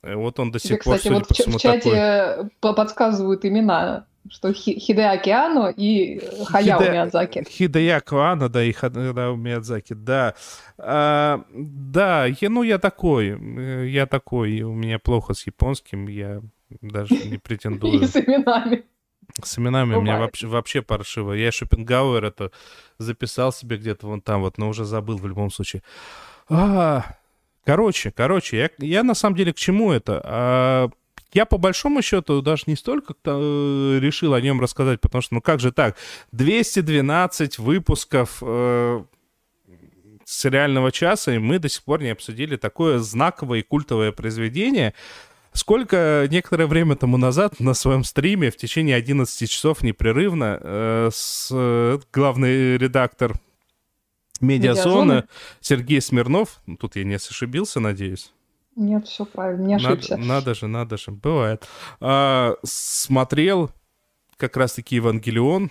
Вот он до сих да, пор, кстати, вот в, в чате такой... подсказывают имена что Хидеаки Ано и Хаяо Хиде... Миядзаки. Хидеяко Ано, да, и Хаяо Миядзаки, да. А, да, я, ну я такой, э, я такой, у меня плохо с японским, я даже не претендую. И с именами. С именами у меня вообще, вообще паршиво. Я Шопенгауэр это записал себе где-то вон там вот, но уже забыл в любом случае. А, короче, короче, я, я на самом деле к чему это? А, я по большому счету даже не столько э, решил о нем рассказать, потому что, ну как же так, 212 выпусков э, сериального часа, и мы до сих пор не обсудили такое знаковое и культовое произведение, Сколько некоторое время тому назад на своем стриме в течение 11 часов непрерывно э, с, э, главный редактор медиазона Сергей Смирнов, тут я не ошибился, надеюсь, нет, все правильно, не ошибся. Надо, надо же, надо же, бывает. А, смотрел как раз-таки Евангелион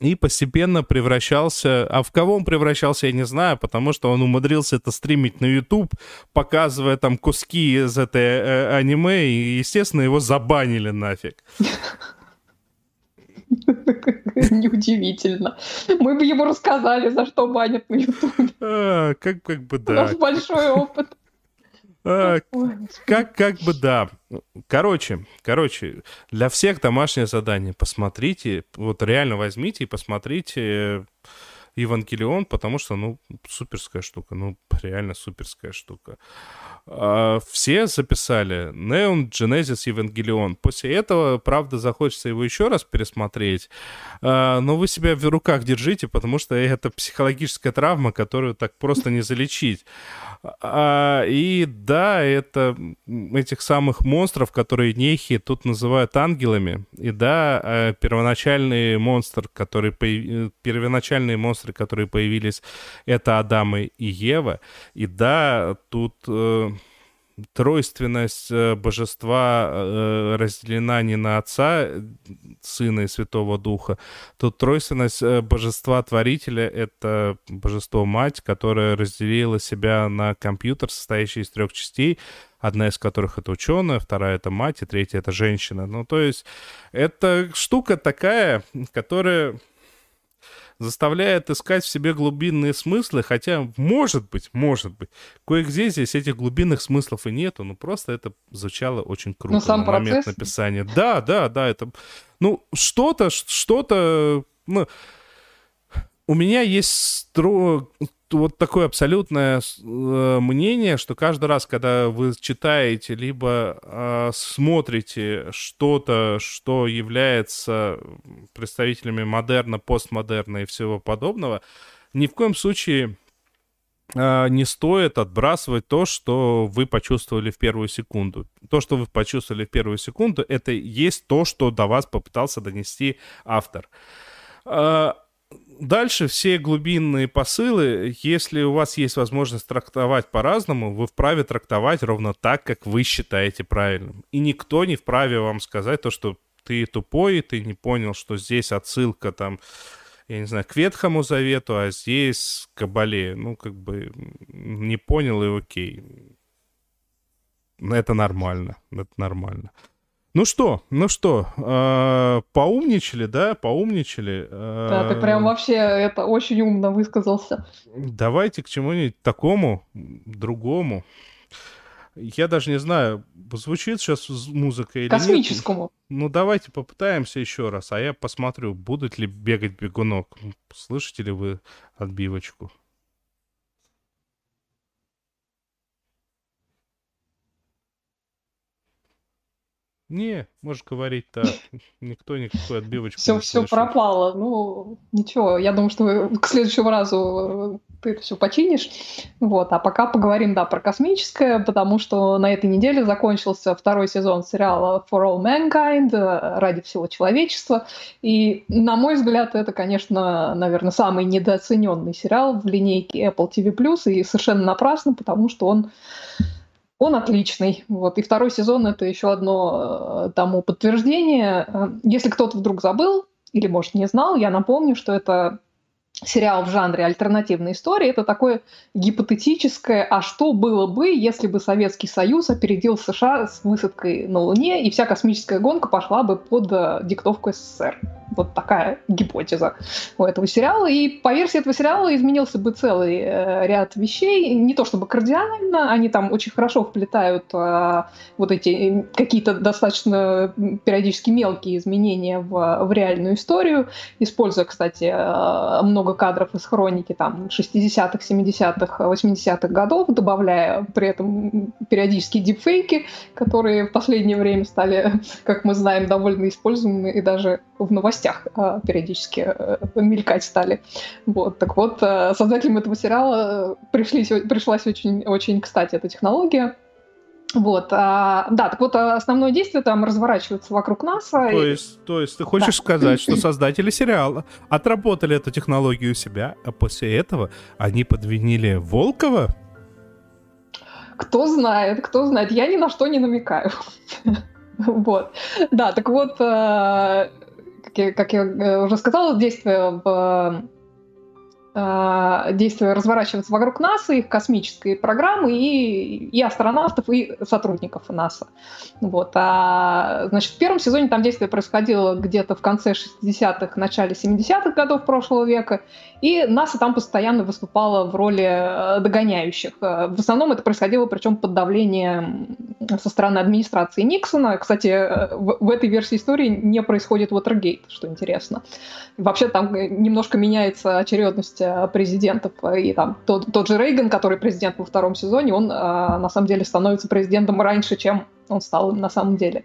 и постепенно превращался... А в кого он превращался, я не знаю, потому что он умудрился это стримить на YouTube, показывая там куски из этой э, аниме, и, естественно, его забанили нафиг. Неудивительно. Мы бы ему рассказали, за что банят на YouTube. А, как, как бы да. У нас большой опыт. А, как, как бы да. Короче, короче, для всех домашнее задание. Посмотрите, вот реально возьмите и посмотрите Евангелион, потому что, ну, суперская штука, ну, реально суперская штука. А, все записали Neon Genesis Evangelion. После этого, правда, захочется его еще раз пересмотреть, а, но вы себя в руках держите, потому что это психологическая травма, которую так просто не залечить. А, и да, это этих самых монстров, которые нехи тут называют ангелами. И да, э, первоначальный монстр, который появ... первоначальные монстры, которые появились, это Адам и Ева. И да, тут э, тройственность э, божества э, разделена не на Отца, Сына и Святого Духа. Тут тройственность э, божества Творителя — это божество Мать, которое разделило себя на компьютер, состоящий из трех частей, одна из которых это ученая, вторая это мать, и третья это женщина. Ну, то есть это штука такая, которая заставляет искать в себе глубинные смыслы, хотя, может быть, может быть, кое-где здесь этих глубинных смыслов и нету, но просто это звучало очень круто ну, сам на процесс... момент написания. Да, да, да, это... Ну, что-то, что-то... Ну, у меня есть стро вот такое абсолютное э, мнение, что каждый раз, когда вы читаете либо э, смотрите что-то, что является представителями модерна, постмодерна и всего подобного, ни в коем случае э, не стоит отбрасывать то, что вы почувствовали в первую секунду. То, что вы почувствовали в первую секунду, это есть то, что до вас попытался донести автор. Э, дальше все глубинные посылы, если у вас есть возможность трактовать по-разному, вы вправе трактовать ровно так, как вы считаете правильным. И никто не вправе вам сказать то, что ты тупой, ты не понял, что здесь отсылка там, я не знаю, к Ветхому Завету, а здесь к Кабале. Ну, как бы не понял и окей. Это нормально, это нормально. Ну что, ну что, э, поумничали, да, поумничали. Э, да, ты прям вообще это очень умно высказался. Давайте к чему-нибудь такому, другому. Я даже не знаю, звучит сейчас музыка или Космическому. нет. Ну, давайте попытаемся еще раз, а я посмотрю, будет ли бегать бегунок. Слышите ли вы отбивочку? Не, можешь говорить так. Никто никакой отбивочки все, не Все пропало. Ну, ничего. Я думаю, что к следующему разу э, ты это все починишь. Вот. А пока поговорим, да, про космическое, потому что на этой неделе закончился второй сезон сериала For All Mankind, э, ради всего человечества. И, на мой взгляд, это, конечно, наверное, самый недооцененный сериал в линейке Apple TV+, и совершенно напрасно, потому что он он отличный. Вот. И второй сезон — это еще одно э, тому подтверждение. Э, если кто-то вдруг забыл или, может, не знал, я напомню, что это сериал в жанре альтернативной истории. Это такое гипотетическое «а что было бы, если бы Советский Союз опередил США с высадкой на Луне, и вся космическая гонка пошла бы под э, диктовку СССР». Вот такая гипотеза у этого сериала. И по версии этого сериала изменился бы целый э, ряд вещей. Не то чтобы кардинально, они там очень хорошо вплетают э, вот эти какие-то достаточно периодически мелкие изменения в, в реальную историю, используя, кстати, э, много кадров из хроники там 60-х, 70-х, 80-х годов, добавляя при этом периодические дипфейки, которые в последнее время стали, как мы знаем, довольно используемы и даже в новостях э, периодически э, мелькать стали. Вот, так вот, э, создателям этого сериала пришлись, пришлась очень, очень кстати эта технология. Вот, а, да, так вот основное действие там разворачивается вокруг нас. То есть, то есть ты хочешь да. сказать, что создатели сериала отработали эту технологию у себя, а после этого они подвинили Волкова? Кто знает, кто знает. Я ни на что не намекаю. Вот. Да, так вот, как я, как я э, уже сказала, действие в Э, действие разворачивается вокруг НАСА, их космической программы и, и астронавтов, и сотрудников НАСА. Вот. А, значит, в первом сезоне там действие происходило где-то в конце 60-х, начале 70-х годов прошлого века, и НАСА там постоянно выступала в роли э, догоняющих. Э, в основном это происходило, причем под давлением со стороны администрации Никсона. Кстати, в, в этой версии истории не происходит Watergate, что интересно. Вообще там немножко меняется очередность президентов. И там тот, тот же Рейган, который президент во втором сезоне, он на самом деле становится президентом раньше, чем он стал на самом деле.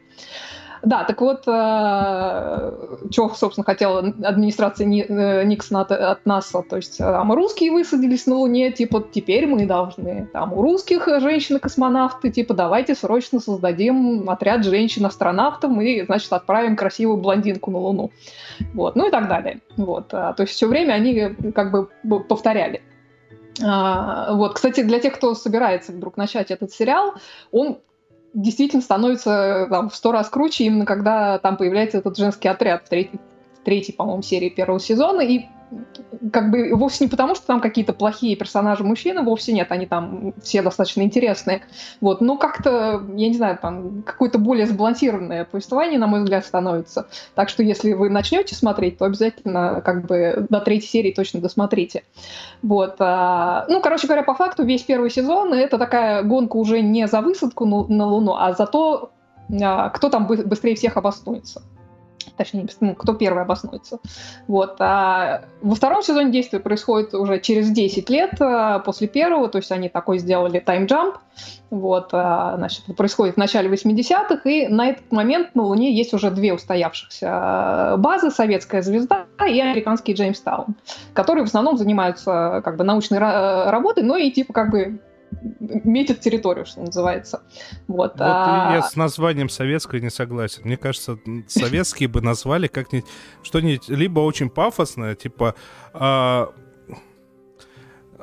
Да, так вот, э, чего, собственно, хотела администрация э, Никсона от, от НАСА. То есть там русские высадились на Луне, типа, теперь мы должны. Там у русских женщины-космонавты, типа, давайте срочно создадим отряд женщин-астронавтов и, значит, отправим красивую блондинку на Луну. Вот, ну и так далее. Вот, а, то есть все время они как бы повторяли. А, вот, кстати, для тех, кто собирается вдруг начать этот сериал, он действительно становится там, в сто раз круче, именно когда там появляется этот женский отряд в третьей, третьей по-моему, серии первого сезона. И как бы вовсе не потому, что там какие-то плохие персонажи мужчины, вовсе нет, они там все достаточно интересные. Вот, но как-то, я не знаю, там какое-то более сбалансированное повествование, на мой взгляд, становится. Так что если вы начнете смотреть, то обязательно как бы до третьей серии точно досмотрите. Вот. А, ну, короче говоря, по факту весь первый сезон это такая гонка уже не за высадку на Луну, а за то, а, кто там быстрее всех обоснуется точнее, кто первый обоснуется. Вот. А во втором сезоне действие происходит уже через 10 лет а, после первого, то есть они такой сделали таймджамп. Вот, а, значит, происходит в начале 80-х, и на этот момент на Луне есть уже две устоявшихся а, базы, советская звезда и американский Джеймстаун, которые в основном занимаются как бы научной работой, но и типа как бы метит территорию, что называется. Вот, вот а... Я с названием советской не согласен. Мне кажется, советские бы назвали как-нибудь что-нибудь либо очень пафосное, типа а...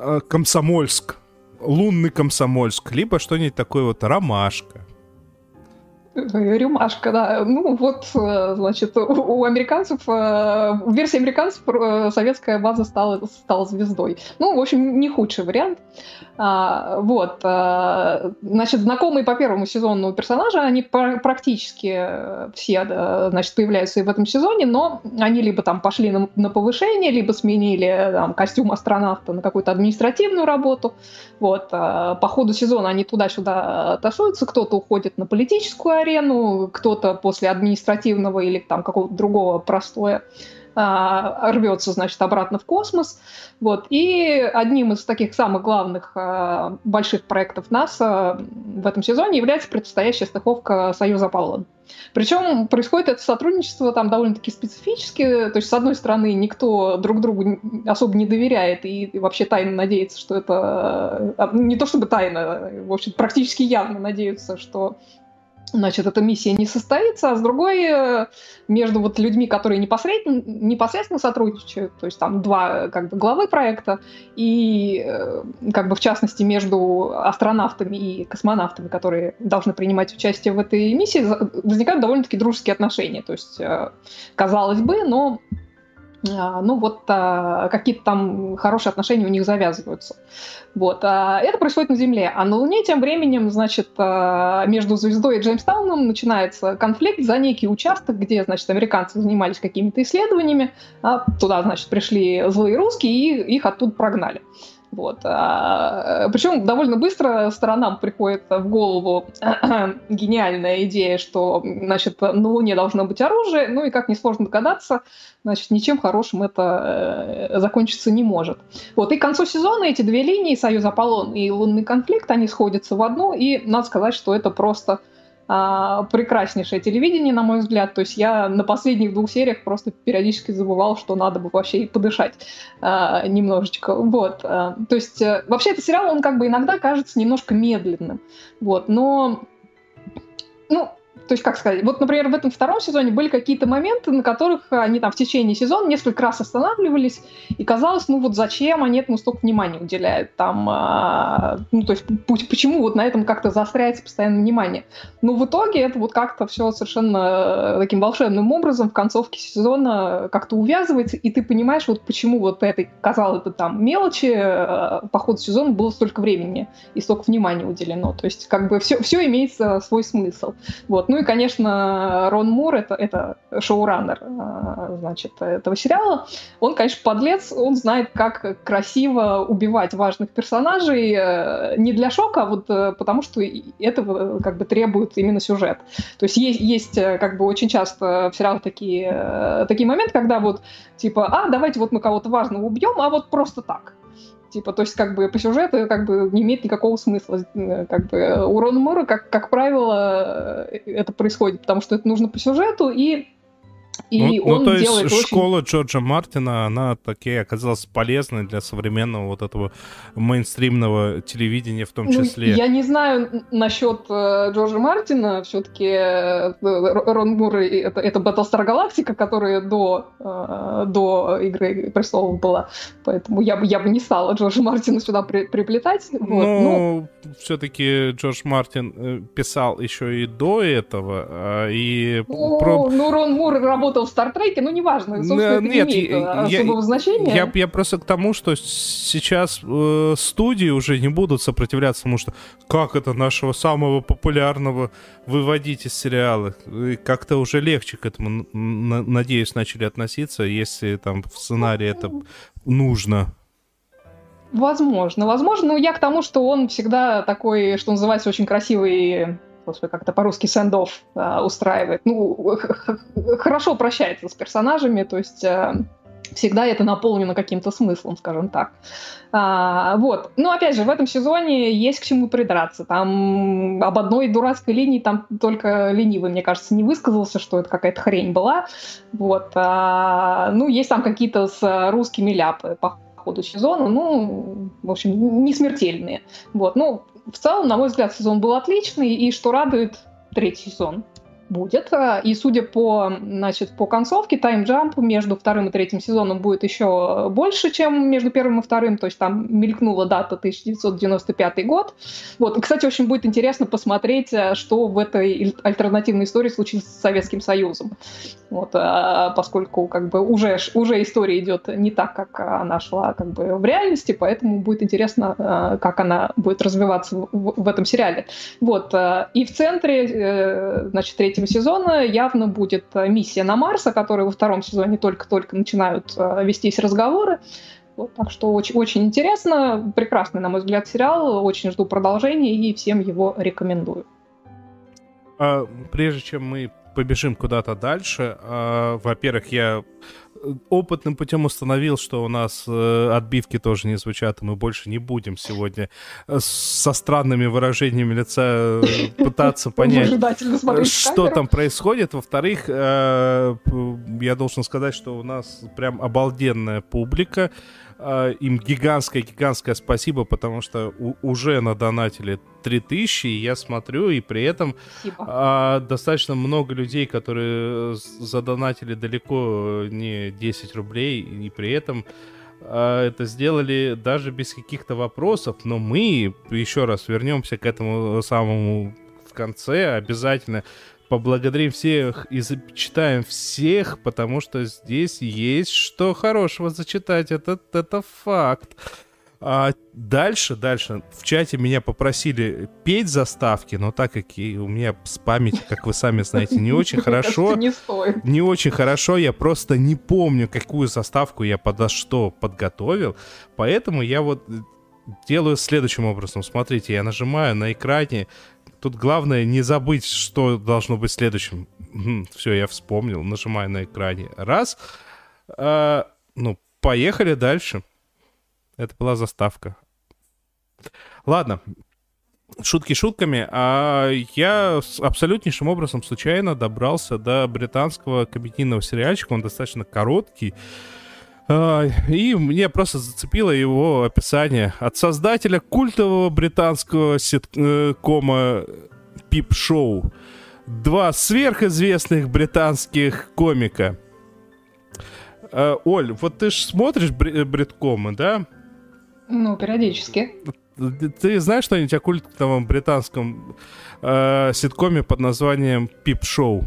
А, Комсомольск, лунный Комсомольск, либо что-нибудь такое вот ромашка. Рюмашка, да. Ну вот, э, значит, у американцев, э, в версии американцев э, советская база стала, стала звездой. Ну, в общем, не худший вариант. А, вот. Значит, знакомые по первому сезону персонажи, они практически все, значит, появляются и в этом сезоне, но они либо там пошли на, на повышение, либо сменили там, костюм астронавта на какую-то административную работу. Вот. По ходу сезона они туда-сюда тасуются, кто-то уходит на политическую арену, кто-то после административного или там какого-то другого простоя а, рвется, значит, обратно в космос. Вот. И одним из таких самых главных а, больших проектов НАСА в этом сезоне является предстоящая стыковка Союза Аполлон. Причем происходит это сотрудничество там довольно-таки специфически. То есть, с одной стороны, никто друг другу особо не доверяет и вообще тайно надеется, что это... А, не то чтобы тайно, в общем, практически явно надеются, что значит, эта миссия не состоится, а с другой, э, между вот людьми, которые непосредственно, непосредственно сотрудничают, то есть там два как бы главы проекта, и э, как бы в частности между астронавтами и космонавтами, которые должны принимать участие в этой миссии, возникают довольно-таки дружеские отношения. То есть, э, казалось бы, но ну вот а, какие-то там хорошие отношения у них завязываются. Вот. А, это происходит на Земле. А на Луне тем временем, значит, между звездой и Джеймстауном начинается конфликт за некий участок, где, значит, американцы занимались какими-то исследованиями, а туда, значит, пришли злые русские и их оттуда прогнали. Вот. А, причем довольно быстро сторонам приходит в голову гениальная идея, что значит, на Луне должно быть оружие, ну и, как несложно догадаться, значит, ничем хорошим это э, закончиться не может. Вот. И к концу сезона эти две линии, Союз Аполлон и Лунный конфликт, они сходятся в одну, и надо сказать, что это просто прекраснейшее телевидение, на мой взгляд. То есть я на последних двух сериях просто периодически забывал, что надо бы вообще и подышать а, немножечко. Вот. А, то есть а, вообще этот сериал, он как бы иногда кажется немножко медленным. Вот. Но ну, то есть, как сказать, вот, например, в этом втором сезоне были какие-то моменты, на которых они там в течение сезона несколько раз останавливались, и казалось, ну вот зачем они этому столько внимания уделяют, там, а, ну, то есть, почему вот на этом как-то заостряется постоянно внимание. Но в итоге это вот как-то все совершенно таким волшебным образом в концовке сезона как-то увязывается, и ты понимаешь, вот почему вот этой, казалось бы, там, мелочи э, по ходу сезона было столько времени и столько внимания уделено. То есть, как бы все, все имеет свой смысл. Вот. Ну и, конечно, Рон Мур, это, это шоураннер, а, значит, этого сериала, он, конечно, подлец, он знает, как красиво убивать важных персонажей э, не для шока, а вот э, потому что этого как бы требует именно сюжет. То есть есть, есть э, как бы очень часто в сериалах такие, такие моменты, когда вот типа, а, давайте вот мы кого-то важного убьем, а вот просто так. Типа, то есть, как бы по сюжету как бы не имеет никакого смысла. Э, как бы у Рона Мура, как, как правило, э, это происходит, потому что это нужно по сюжету, и и ну, он ну, то есть школа очень... Джорджа Мартина, она таки оказалась полезной для современного вот этого мейнстримного телевидения в том ну, числе. Я не знаю насчет э, Джорджа Мартина, все-таки э, Рон Мур это, это Battlestar Galactica, которая до, э, до Игры престолов была, поэтому я бы, я бы не стала Джорджа Мартина сюда при, приплетать. Вот. Ну, ну, все-таки Джордж Мартин э, писал еще и до этого, а, и... Ну, про... ну Рон Мур работал в Стартреке, ну, неважно, собственно, это Нет, не имеет я, особого я, значения. Я, я просто к тому, что сейчас э, студии уже не будут сопротивляться тому, что как это нашего самого популярного выводить из сериала. Как-то уже легче к этому, надеюсь, начали относиться, если там в сценарии это нужно. Возможно, возможно. Но я к тому, что он всегда такой, что называется, очень красивый господи, как-то по-русски сендов а, устраивает. Ну, хорошо прощается с персонажами, то есть а, всегда это наполнено каким-то смыслом, скажем так. А, вот. Но опять же, в этом сезоне есть к чему придраться. Там об одной дурацкой линии там только ленивый, мне кажется, не высказался, что это какая-то хрень была. Вот. А, ну, есть там какие-то с русскими ляпы по ходу сезона, ну, в общем, не смертельные. Вот. Ну, в целом, на мой взгляд, сезон был отличный, и что радует, третий сезон будет. Э, и судя по, значит, по концовке, таймджамп между вторым и третьим сезоном будет еще больше, чем между первым и вторым. То есть там мелькнула дата 1995 год. Вот. Кстати, очень будет интересно посмотреть, э, что в этой альтернативной истории случилось с Советским Союзом. Вот. Э, поскольку как бы уже, уже история идет не так, как она шла как бы в реальности, поэтому будет интересно, как она будет развиваться в, в этом сериале. Вот. И в центре, значит, третьего третьего сезона явно будет э, миссия на Марс, о которой во втором сезоне только-только начинают э, вестись разговоры. Вот, так что очень, очень интересно, прекрасный, на мой взгляд, сериал, очень жду продолжения и всем его рекомендую. А, прежде чем мы побежим куда-то дальше, а, во-первых, я опытным путем установил, что у нас э, отбивки тоже не звучат, и мы больше не будем сегодня э, со странными выражениями лица э, пытаться понять, что там происходит. Во-вторых, э, я должен сказать, что у нас прям обалденная публика. Э, им гигантское-гигантское спасибо, потому что у, уже надонатили 3000, и я смотрю, и при этом а, достаточно много людей, которые задонатили далеко не 10 рублей, и при этом а, это сделали даже без каких-то вопросов, но мы, еще раз вернемся к этому самому в конце, обязательно поблагодарим всех и зачитаем всех, потому что здесь есть что хорошего зачитать. Это, это факт. А дальше, дальше, в чате меня попросили петь заставки, но так как и у меня с памятью, как вы сами знаете, не очень хорошо. Не стоит. Не очень хорошо, я просто не помню, какую заставку я подо что подготовил, поэтому я вот делаю следующим образом. Смотрите, я нажимаю на экране Тут главное не забыть, что должно быть следующим. Все, я вспомнил. Нажимаю на экране. Раз. А, ну, поехали дальше. Это была заставка. Ладно. Шутки шутками, а я абсолютнейшим образом случайно добрался до британского комедийного сериальчика. Он достаточно короткий. А, и мне просто зацепило его описание от создателя культового британского ситкома Пип Шоу. два сверхизвестных британских комика. Э, Оль, вот ты же смотришь бриткомы, да? Ну, периодически. Ты знаешь что-нибудь о культовом британском э, ситкоме под названием Пип Шоу?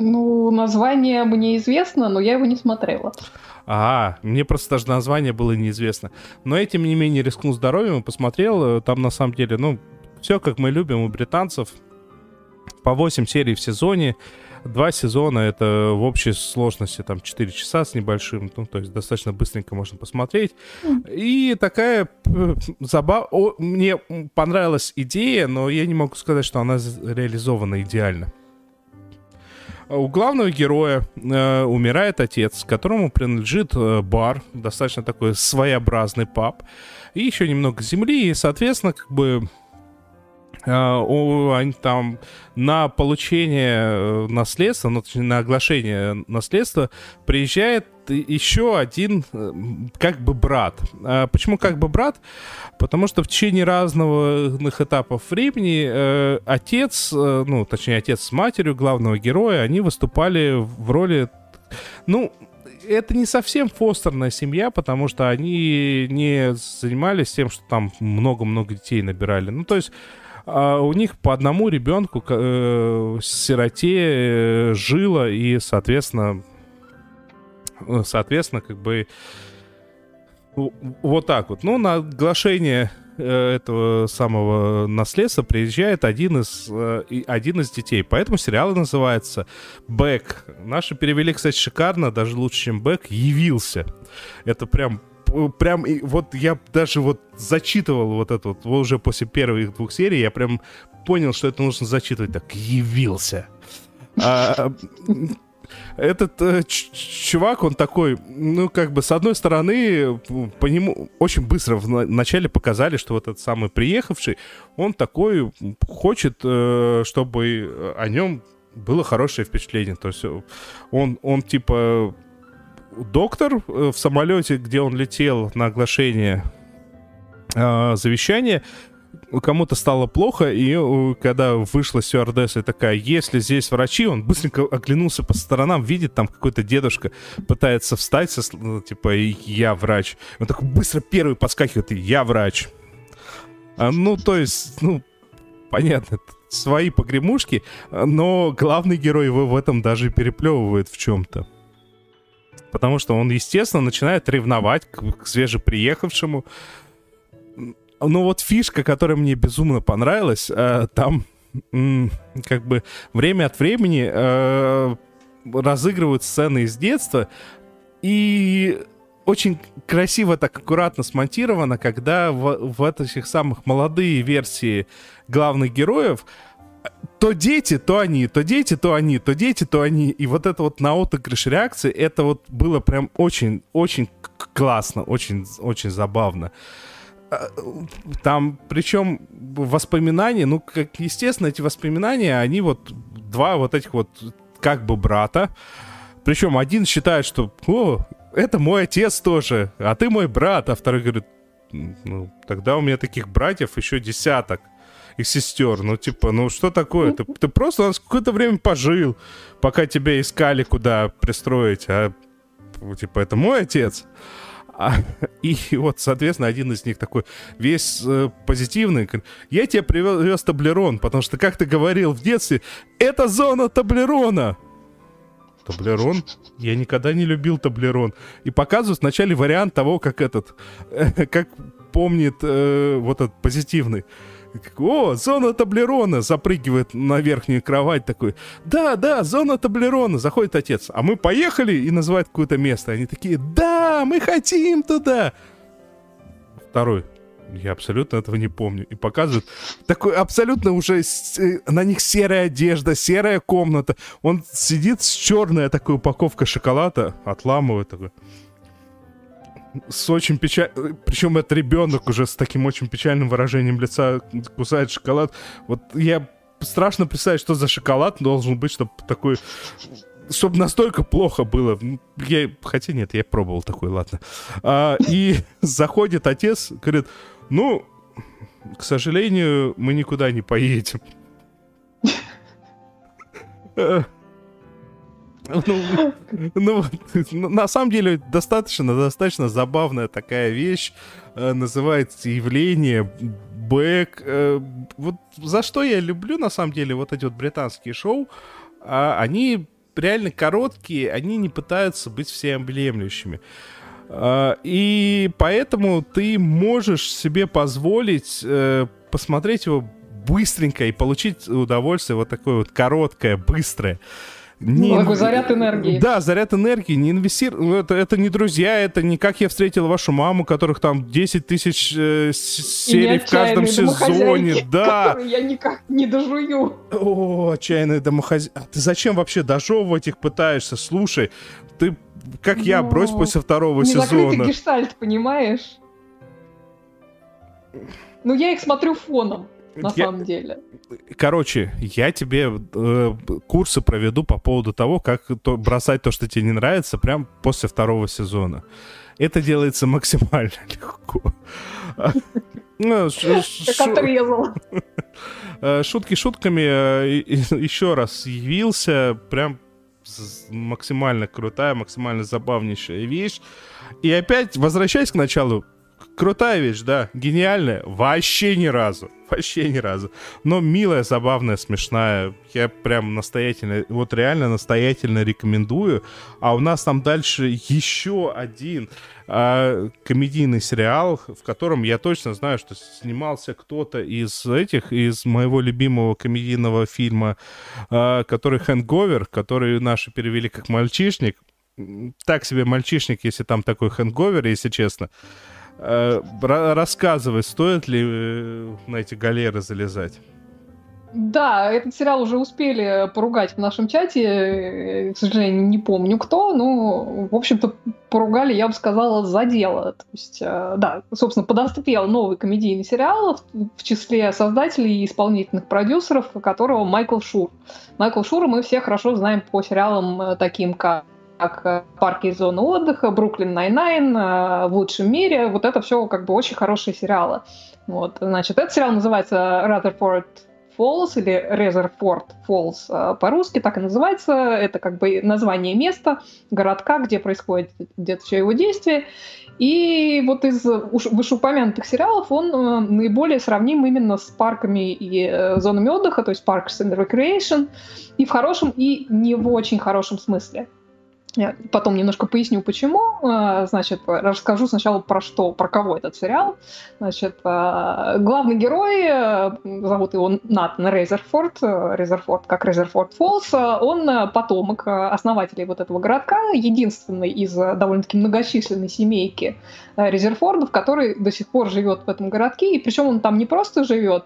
Ну, название мне известно, но я его не смотрела. А, мне просто даже название было неизвестно. Но я, тем не менее, рискнул здоровьем и посмотрел. Э, там, на самом деле, ну, все как мы любим у британцев. По 8 серий в сезоне. Два сезона — это в общей сложности там 4 часа с небольшим. Ну, то есть достаточно быстренько можно посмотреть. И такая э, забав... О, мне понравилась идея, но я не могу сказать, что она реализована идеально. У главного героя э, умирает отец, которому принадлежит э, бар, достаточно такой своеобразный паб, и еще немного земли, и, соответственно, как бы они там на получение э, наследства, ну, точнее, на оглашение наследства приезжает еще один э, как бы брат. А почему как бы брат? Потому что в течение разных этапов времени э, отец, ну, точнее, отец с матерью главного героя, они выступали в роли, ну, это не совсем фостерная семья, потому что они не занимались тем, что там много-много детей набирали. Ну, то есть а у них по одному ребенку э, сироте э, жило, и, соответственно, э, соответственно, как бы вот так вот. Ну, на оглашение э, этого самого наследства приезжает один из, э, один из детей. Поэтому сериал называется «Бэк». Наши перевели, кстати, шикарно, даже лучше, чем «Бэк», «Явился». Это прям прям вот я даже вот зачитывал вот это вот, уже после первых двух серий, я прям понял, что это нужно зачитывать так «Явился». А, этот э, чувак, он такой, ну, как бы, с одной стороны, по нему очень быстро в начале показали, что вот этот самый приехавший, он такой хочет, э, чтобы о нем было хорошее впечатление. То есть он, он типа доктор э, в самолете, где он летел на оглашение э, завещания, кому-то стало плохо, и э, когда вышла стюардесса такая, если здесь врачи, он быстренько оглянулся по сторонам, видит, там какой-то дедушка пытается встать, со, ну, типа, я врач. Он такой быстро первый подскакивает, я врач. А, ну, то есть, ну, понятно, свои погремушки, но главный герой его в этом даже переплевывает в чем-то. Потому что он, естественно, начинает ревновать к, к свежеприехавшему, ну вот фишка, которая мне безумно понравилась, э, там как бы время от времени э, разыгрывают сцены из детства, и очень красиво, так аккуратно смонтировано, когда в, в этих самых молодые версии главных героев то дети, то они, то дети, то они, то дети, то они. И вот это вот на отыгрыш реакции, это вот было прям очень, очень классно, очень, очень забавно. А, там, причем воспоминания, ну, как естественно, эти воспоминания, они вот два вот этих вот как бы брата. Причем один считает, что, о, это мой отец тоже, а ты мой брат, а второй говорит, ну, тогда у меня таких братьев еще десяток и сестер. Ну, типа, ну что такое? Ты, ты просто у нас какое-то время пожил, пока тебя искали, куда пристроить. А, типа, это мой отец. А, и вот, соответственно, один из них такой весь э, позитивный. Я тебе привез таблерон, потому что, как ты говорил в детстве, это зона таблерона. Таблерон? Я никогда не любил таблерон. И показывают вначале вариант того, как этот, как помнит э, вот этот позитивный. О, зона таблерона! Запрыгивает на верхнюю кровать такой. Да, да, зона таблерона. Заходит отец. А мы поехали и называют какое-то место. Они такие, да, мы хотим туда. Второй. Я абсолютно этого не помню. И показывают такой абсолютно уже э, на них серая одежда, серая комната. Он сидит с черная такая упаковка шоколада, отламывает такой с очень печальным... Причем это ребенок уже с таким очень печальным выражением лица кусает шоколад. Вот я страшно представить, что за шоколад должен быть, чтобы такой... Чтобы настолько плохо было. Я... Хотя нет, я пробовал такой, ладно. А, и заходит отец, говорит, ну, к сожалению, мы никуда не поедем. Ну, ну, на самом деле, достаточно, достаточно забавная такая вещь. Э, называется явление Бэк. Э, вот за что я люблю, на самом деле, вот эти вот британские шоу. А, они реально короткие, они не пытаются быть всеобъемлющими. А, и поэтому ты можешь себе позволить э, посмотреть его быстренько и получить удовольствие вот такое вот короткое, быстрое. Не, ну, заряд энергии. Да, заряд энергии. Не инвестир... Ну, это, это не друзья, это не как я встретил вашу маму, которых там 10 тысяч э, серий в каждом сезоне. Да. я никак не дожую. О, отчаянные домохозяйки. А ты зачем вообще дожевывать их пытаешься? Слушай, ты как Но... я, брось после второго не сезона. гештальт, понимаешь? Ну, я их смотрю фоном на я... самом деле. Короче, я тебе э, курсы проведу по поводу того, как то, бросать то, что тебе не нравится, прям после второго сезона. Это делается максимально легко. Ну, как отрезал. Э, шутки шутками э, еще раз явился, прям максимально крутая, максимально забавнейшая вещь. И опять, возвращаясь к началу, крутая вещь, да, гениальная, вообще ни разу, вообще ни разу. Но милая, забавная, смешная. Я прям настоятельно, вот реально настоятельно рекомендую. А у нас там дальше еще один а, комедийный сериал, в котором я точно знаю, что снимался кто-то из этих, из моего любимого комедийного фильма, а, который «Хэнговер», который наши перевели как «Мальчишник». Так себе «Мальчишник», если там такой «Хэнговер», если честно. Э, рассказывай, стоит ли э, на эти галеры залезать? Да, этот сериал уже успели поругать в нашем чате, э, к сожалению, не помню кто, но, в общем-то, поругали, я бы сказала, за дело. То есть, да, собственно, подоспел новый комедийный сериал в числе создателей и исполнительных продюсеров, которого Майкл Шур. Майкла Шура мы все хорошо знаем по сериалам таким, как как э, парки и зоны отдыха, Brooklyn Nine-Nine, э, в лучшем мире. Вот это все как бы очень хорошие сериалы. Вот, значит, этот сериал называется Rutherford Falls или Резерфорд Фоллс э, по-русски, так и называется. Это как бы название места, городка, где происходит где-то все его действие. И вот из вышеупомянутых сериалов он наиболее сравним именно с парками и зонами отдыха, то есть Parks and Recreation, и в хорошем, и не в очень хорошем смысле. Я потом немножко поясню, почему. А, значит, расскажу сначала про что, про кого этот сериал. Значит, а, главный герой, э, зовут его Натан Резерфорд, э, Резерфорд, как Резерфорд Фолс, он потомок основателей вот этого городка, единственный из довольно-таки многочисленной семейки э, Резерфордов, который до сих пор живет в этом городке, и причем он там не просто живет,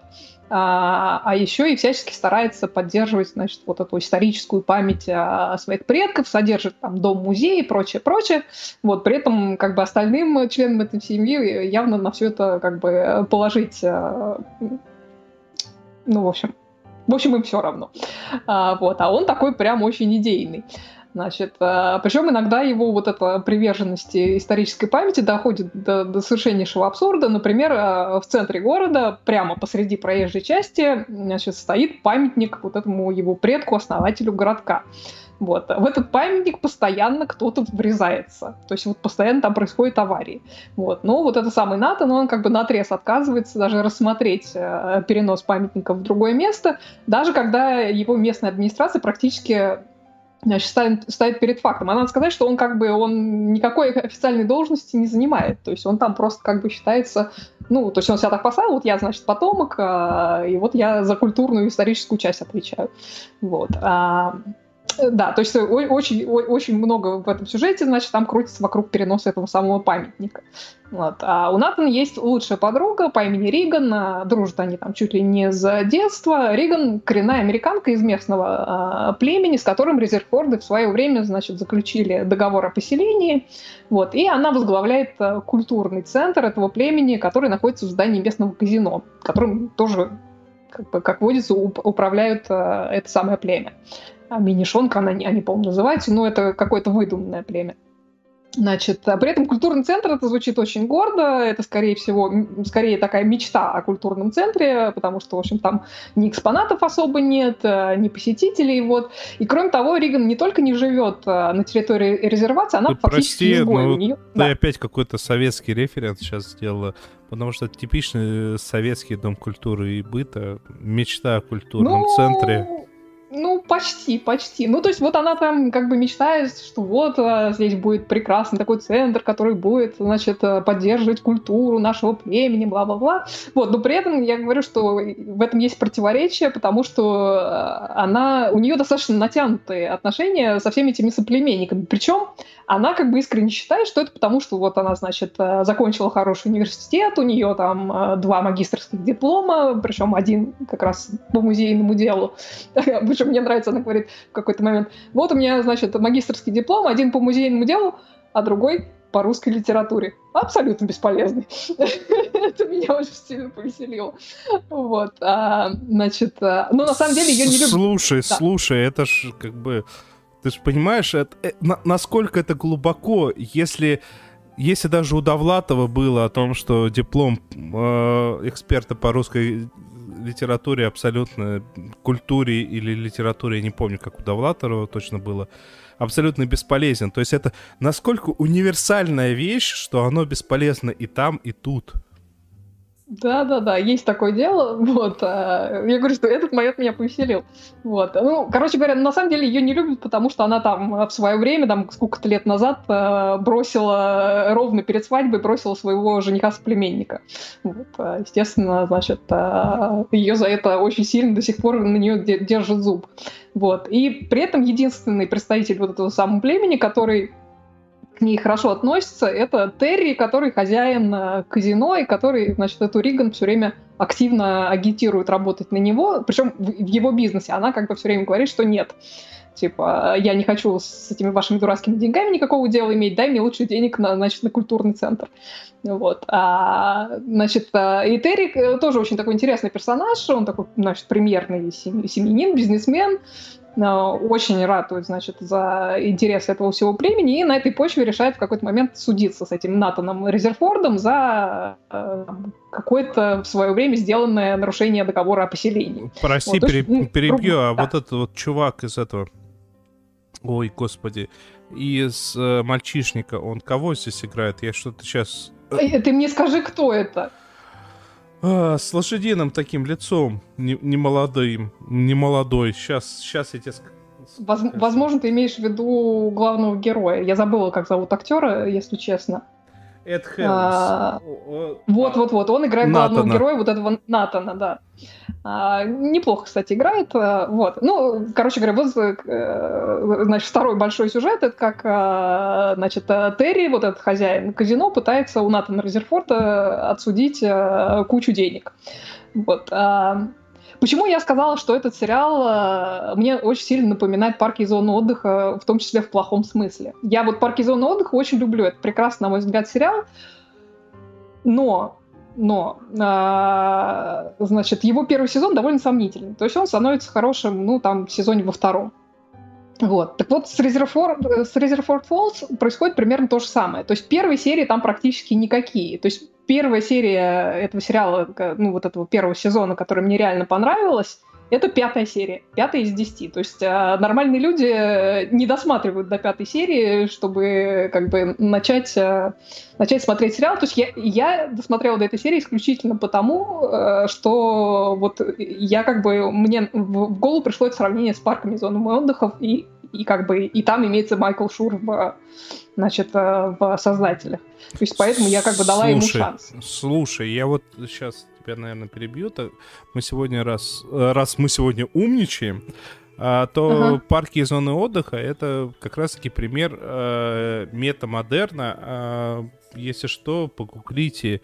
а, а еще и всячески старается поддерживать, значит, вот эту историческую память о своих предков, содержит там дом-музей и прочее, прочее. Вот, при этом, как бы, остальным членам этой семьи явно на все это, как бы, положить, э, ну, в общем, в общем, им все равно. А, вот, а он такой прям очень идейный. Значит, э, причем иногда его вот эта приверженность исторической памяти доходит до, до совершеннейшего абсурда. Например, э, в центре города, прямо посреди проезжей части, значит, стоит памятник вот этому его предку, основателю городка. Вот. В этот памятник постоянно кто-то врезается. То есть вот постоянно там происходят аварии. Вот. Но вот это самый НАТО, но он как бы на отрез отказывается даже рассмотреть э, перенос памятника в другое место, даже когда его местная администрация практически значит, ставит, ставит перед фактом. А надо сказать, что он как бы он никакой официальной должности не занимает. То есть он там просто как бы считается, ну, то есть он себя так поставил, вот я, значит, потомок, а, и вот я за культурную и историческую часть отвечаю. Вот. А, да, то есть очень, очень много в этом сюжете, значит, там крутится вокруг переноса этого самого памятника. Вот. А у Натана есть лучшая подруга по имени Риган. А, дружат они там чуть ли не с детства. Риган — коренная американка из местного э, племени, с которым Резерфорды в свое время, значит, заключили договор о поселении. Вот. И она возглавляет э, культурный центр этого племени, который находится в здании местного казино, которым тоже как, бы, как водится, управляют э, это самое племя. А, Минишонка, она, они, по-моему, называются, но это какое-то выдуманное племя. Значит, а при этом культурный центр это звучит очень гордо, это скорее всего, скорее такая мечта о культурном центре, потому что, в общем, там ни экспонатов особо нет, э, ни посетителей, вот. И кроме того, Риган не только не живет э, на территории резервации, она ты фактически прости, изгой но у нее. Ты опять какой-то советский референс сейчас сделала, потому что типичный советский дом культуры и быта, мечта о культурном Ну, центре. Ну, почти, почти. Ну, то есть вот она там как бы мечтает, что вот а, здесь будет прекрасный такой центр, который будет, значит, а, поддерживать культуру нашего племени, бла-бла-бла. Вот, но при этом я говорю, что в этом есть противоречие, потому что а, она, у нее достаточно натянутые отношения со всеми этими соплеменниками. Причем она как бы искренне считает, что это потому, что вот она, значит, а, закончила хороший университет, у нее там а, два магистрских диплома, причем один как раз по музейному делу. Причем мне нравится, она говорит в какой-то момент, вот у меня, значит, магистрский диплом, один по музейному делу, а другой по русской литературе. Абсолютно бесполезный. Это меня очень сильно повеселило. Вот. А, значит, но на самом деле ее не любят. Слушай, слушай, это ж как бы... Ты же понимаешь, это, э, на- насколько это глубоко, если... Если даже у Довлатова было о том, что диплом э, эксперта по русской литературе абсолютно культуре или литературе, я не помню, как у Довлатова точно было, абсолютно бесполезен. То есть это насколько универсальная вещь, что оно бесполезно и там, и тут. Да, да, да, есть такое дело. Вот. а, Я говорю, что этот момент меня повеселил. Вот. Ну, короче говоря, на самом деле ее не любят, потому что она там в свое время, там сколько-то лет назад, э, бросила ровно перед свадьбой бросила своего жениха-соплеменника. Вот. а, Естественно, значит, ее за это очень сильно до сих пор на нее де- держит зуб. Вот. И при этом единственный представитель вот этого самого племени, который к ней хорошо относится, это Терри, который хозяин э, казино, и который, значит, эту Риган все время активно агитирует работать на него, причем в, его бизнесе. Она как бы все время говорит, что нет. Типа, я не хочу с этими вашими дурацкими деньгами никакого дела иметь, дай мне лучше денег на, значит, на культурный центр. Вот. А, значит, а, и Терри э, тоже очень такой интересный персонаж, он такой, значит, премьерный сем- семьянин, бизнесмен, очень ратует, значит, за интерес этого всего племени, и на этой почве решает в какой-то момент судиться с этим Натаном Резерфордом за э, какое-то в свое время сделанное нарушение договора о поселении. Прости, Вот, пере- ну, перебью, а да. вот этот вот чувак из этого... Ой, господи. Из э, мальчишника, он кого здесь играет? Я что-то сейчас... Эй, Ты мне скажи, кто это? А, с лошадиным таким лицом, не, не молодым, не молодой. Сейчас, сейчас я тебе ск- Воз- скажу. возможно, ты имеешь в виду главного героя. Я забыла, как зовут актера, если честно. Эд А, Хелмс. Вот, вот, вот. Он играет главного героя, вот этого Натана, да. А, неплохо, кстати, играет. а, Вот. Ну, короче говоря, вот, э, значит, второй большой сюжет, это как, а, значит, а, Терри, вот этот хозяин казино, пытается у Натана Резерфорда отсудить а, кучу денег. Вот. Почему я сказала, что этот сериал а, мне очень сильно напоминает парки и зоны отдыха, в том числе в плохом смысле? Я вот парки и зоны отдыха очень люблю. Это прекрасный, на мой взгляд, сериал. Но, но, а, значит, его первый сезон довольно сомнительный. То есть он становится хорошим, ну, там, в сезоне во втором. Вот. Так вот, с Резерфорд, с Резерфорд Falls происходит примерно то же самое. То есть первые серии там практически никакие. То есть первая серия этого сериала, к- ну, вот этого первого сезона, который мне реально понравилась, это пятая серия, пятая из десяти. То есть а, нормальные люди э, не досматривают до пятой серии, чтобы как бы начать, э, начать смотреть сериал. То есть я, я досмотрела до этой серии исключительно потому, э, что вот я как бы мне в, в голову пришло это сравнение с парками зонами отдыхов и и как бы и там имеется Майкл Шур в, значит, э, в создателях. То есть поэтому я как бы дала ему Слушай, шанс. Слушай, я вот сейчас тебя, наверное, перебью. Мы сегодня раз, э, раз мы сегодня умничаем, а, то Ага. парки и зоны отдыха это как раз-таки пример э, метамодерна. А, если что, погуглите м-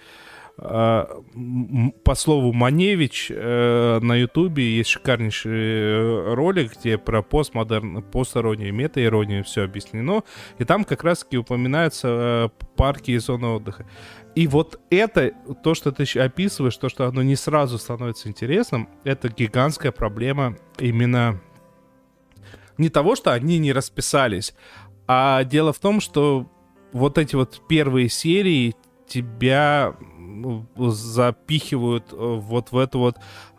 по слову Маневич э, на Ютубе есть шикарнейший э, ролик, где про постмодерн, постиронию, метаиронию все объяснено. И там как раз-таки упоминаются э, парки и зоны отдыха. И вот это, то, что ты описываешь, то, что оно не сразу становится интересным, это гигантская проблема именно не того, что они не расписались, а дело в том, что вот эти вот первые серии тебя запихивают вот в эту вот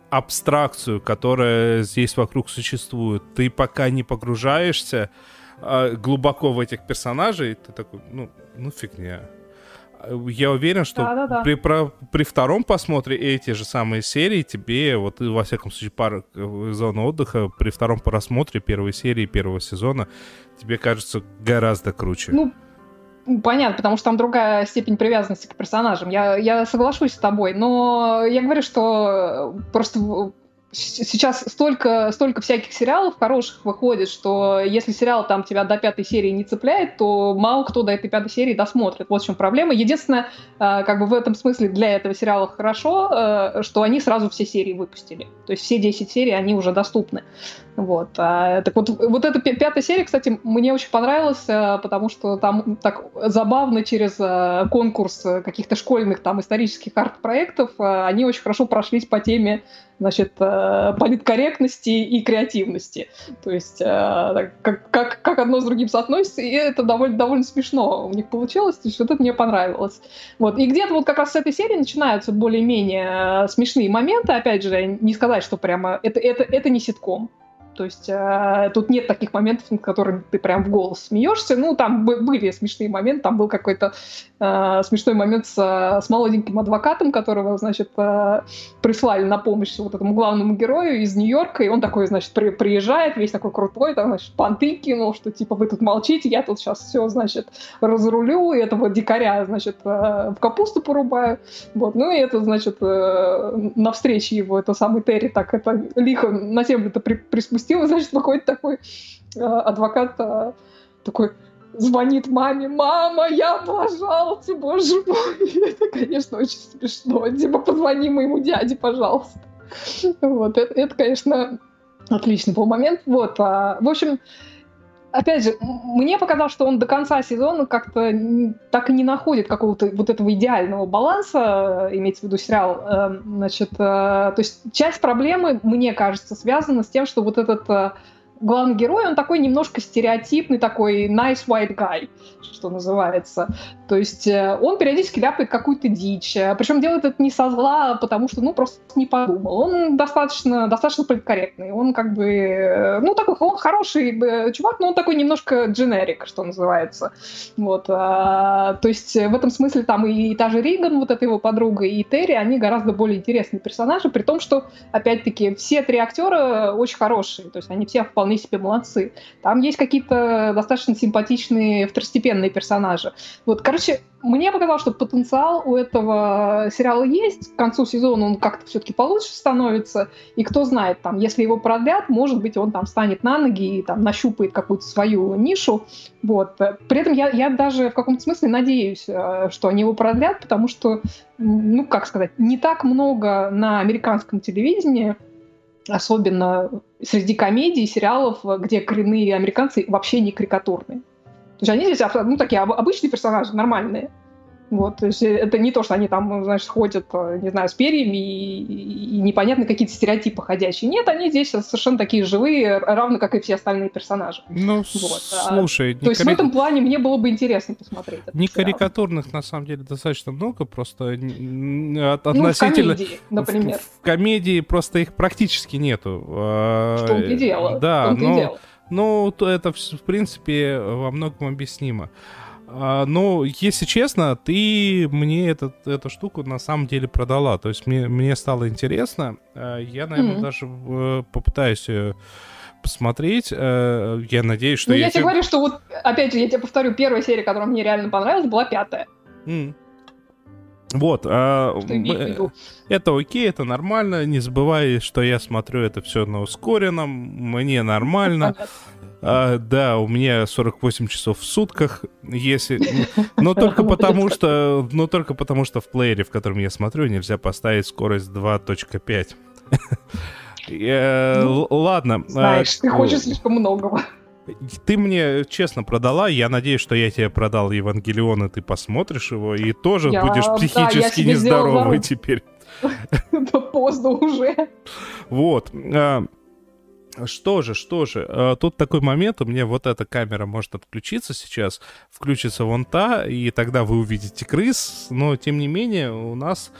абстракцию, которая здесь вокруг существует. Ты пока не погружаешься э, глубоко в этих персонажей, ты такой, ну, ну фигня. Я уверен, что да, да, да. При, про, при втором посмотре эти же самые серии тебе, вот во всяком случае, пара э, зона отдыха, при втором просмотре первой серии первого сезона, тебе кажется гораздо круче. Ну, Понятно, потому что там другая степень привязанности к персонажам. Я, я соглашусь с тобой, но я говорю, что просто сейчас столько, столько всяких сериалов хороших выходит, что если сериал там тебя до пятой серии не цепляет, то мало кто до этой пятой серии досмотрит. Вот в чем проблема. Единственное, э, как бы в этом смысле для этого сериала хорошо, э, что они сразу все серии выпустили. То есть все 10 серий, они уже доступны. Вот. А, так вот, вот эта пятая серия, кстати, мне очень понравилась, э, потому что там так забавно через конкурс каких-то школьных там исторических арт-проектов они очень хорошо прошлись по теме значит, э, политкорректности и креативности. То есть э, как, как, как одно с другим соотносится, и это довольно, довольно смешно у них получилось, то есть вот это мне понравилось. Вот. И где-то вот как раз с этой серии начинаются более-менее э, смешные моменты, опять же, не сказать, что прямо это, это, это не ситком. То есть э, тут нет таких моментов, над которыми ты прям в голос смеешься. Ну, там были смешные моменты. Там был какой-то э, смешной момент с, с молоденьким адвокатом, которого, значит, э, прислали на помощь вот этому главному герою из Нью-Йорка. И он такой, значит, при, приезжает, весь такой крутой, там, значит, понты кинул, что типа вы тут молчите, я тут сейчас все, значит, разрулю, и этого дикаря, значит, э, в капусту порубаю. Вот. Ну, и это, значит, э, на встрече его, это самый Терри так это лихо на землю-то при, приспустил запустила, значит, выходит такой э, адвокат, э, такой звонит маме, мама, я пожалуйста, боже мой. Это, конечно, очень смешно. Типа, позвони моему дяде, пожалуйста. Вот, это, это конечно, отличный был момент. Вот, а, в общем, опять же, мне показалось, что он до конца сезона как-то так и не находит какого-то вот этого идеального баланса, имеется в виду сериал. Эм, значит, э, то есть часть проблемы, мне кажется, связана с тем, что вот этот э, главный герой, он такой немножко стереотипный, такой nice white guy, что называется. То есть э, он периодически ляпает какую-то дичь. Э, Причем делает это не со зла, а потому что, ну, просто не подумал. Он достаточно, достаточно политкорректный. Он как бы, э, ну, такой, он хороший чувак, но он такой немножко дженерик, что называется. Вот. А, то есть в этом смысле там и та же Риган, вот эта его подруга, и Терри, они гораздо более интересные персонажи, при том, что, опять-таки, все три актера очень хорошие. То есть они все вполне вполне себе молодцы. Там есть какие-то достаточно симпатичные второстепенные персонажи. Вот, короче, мне показалось, что потенциал у этого сериала есть. К концу сезона он как-то все-таки получше становится. И кто знает, там, если его продлят, может быть, он там станет на ноги и там нащупает какую-то свою нишу. Вот. При этом я, я даже в каком-то смысле надеюсь, э, что они его продлят, потому что, ну, как сказать, не так много на американском телевидении особенно среди комедий, сериалов, где коренные американцы вообще не карикатурные. То есть они здесь ну, такие обычные персонажи, нормальные. Вот, то есть это не то, что они там, знаешь, ходят, э, не знаю, с перьями и, и непонятно какие-то стереотипы ходящие. Нет, они здесь совершенно такие живые, равно как и все остальные персонажи. Ну, вот. слушай... То есть кари... в этом плане мне было бы интересно посмотреть. Не карикатурных, на самом деле, достаточно много, просто от, относительно... Ну, в комедии, например. В, в комедии просто их практически нету. А, в том-то и дело. Да, но... Ну, то это, в принципе, во многом объяснимо. А, ну, если честно, ты мне этот, эту штуку на самом деле продала. То есть мне, мне стало интересно. А, я, наверное, mm-hmm. даже э, попытаюсь э, посмотреть. Э, я надеюсь, что ну, я... я тебе говорю, что вот, опять же, я тебе повторю, первая серия, которая мне реально понравилась, была пятая. Mm. Вот, а, это окей, это нормально. Не забывай, что я смотрю это все на ускоренном. Мне нормально. А, да, у меня 48 часов в сутках, если... Но только потому что... Но только потому что в плеере, в котором я смотрю, нельзя поставить скорость 2.5. Ну, ладно. А, знаешь, ты хочешь слишком многого. Ты мне честно продала, я надеюсь, что я тебе продал Евангелион, и ты посмотришь его, и тоже я, будешь психически да, нездоровый теперь. Да поздно уже. Вот. А, Что же, что же, э, тут такой момент, у меня вот эта камера может отключиться сейчас, включится вон та, и тогда вы увидите крыс, но тем не менее у нас...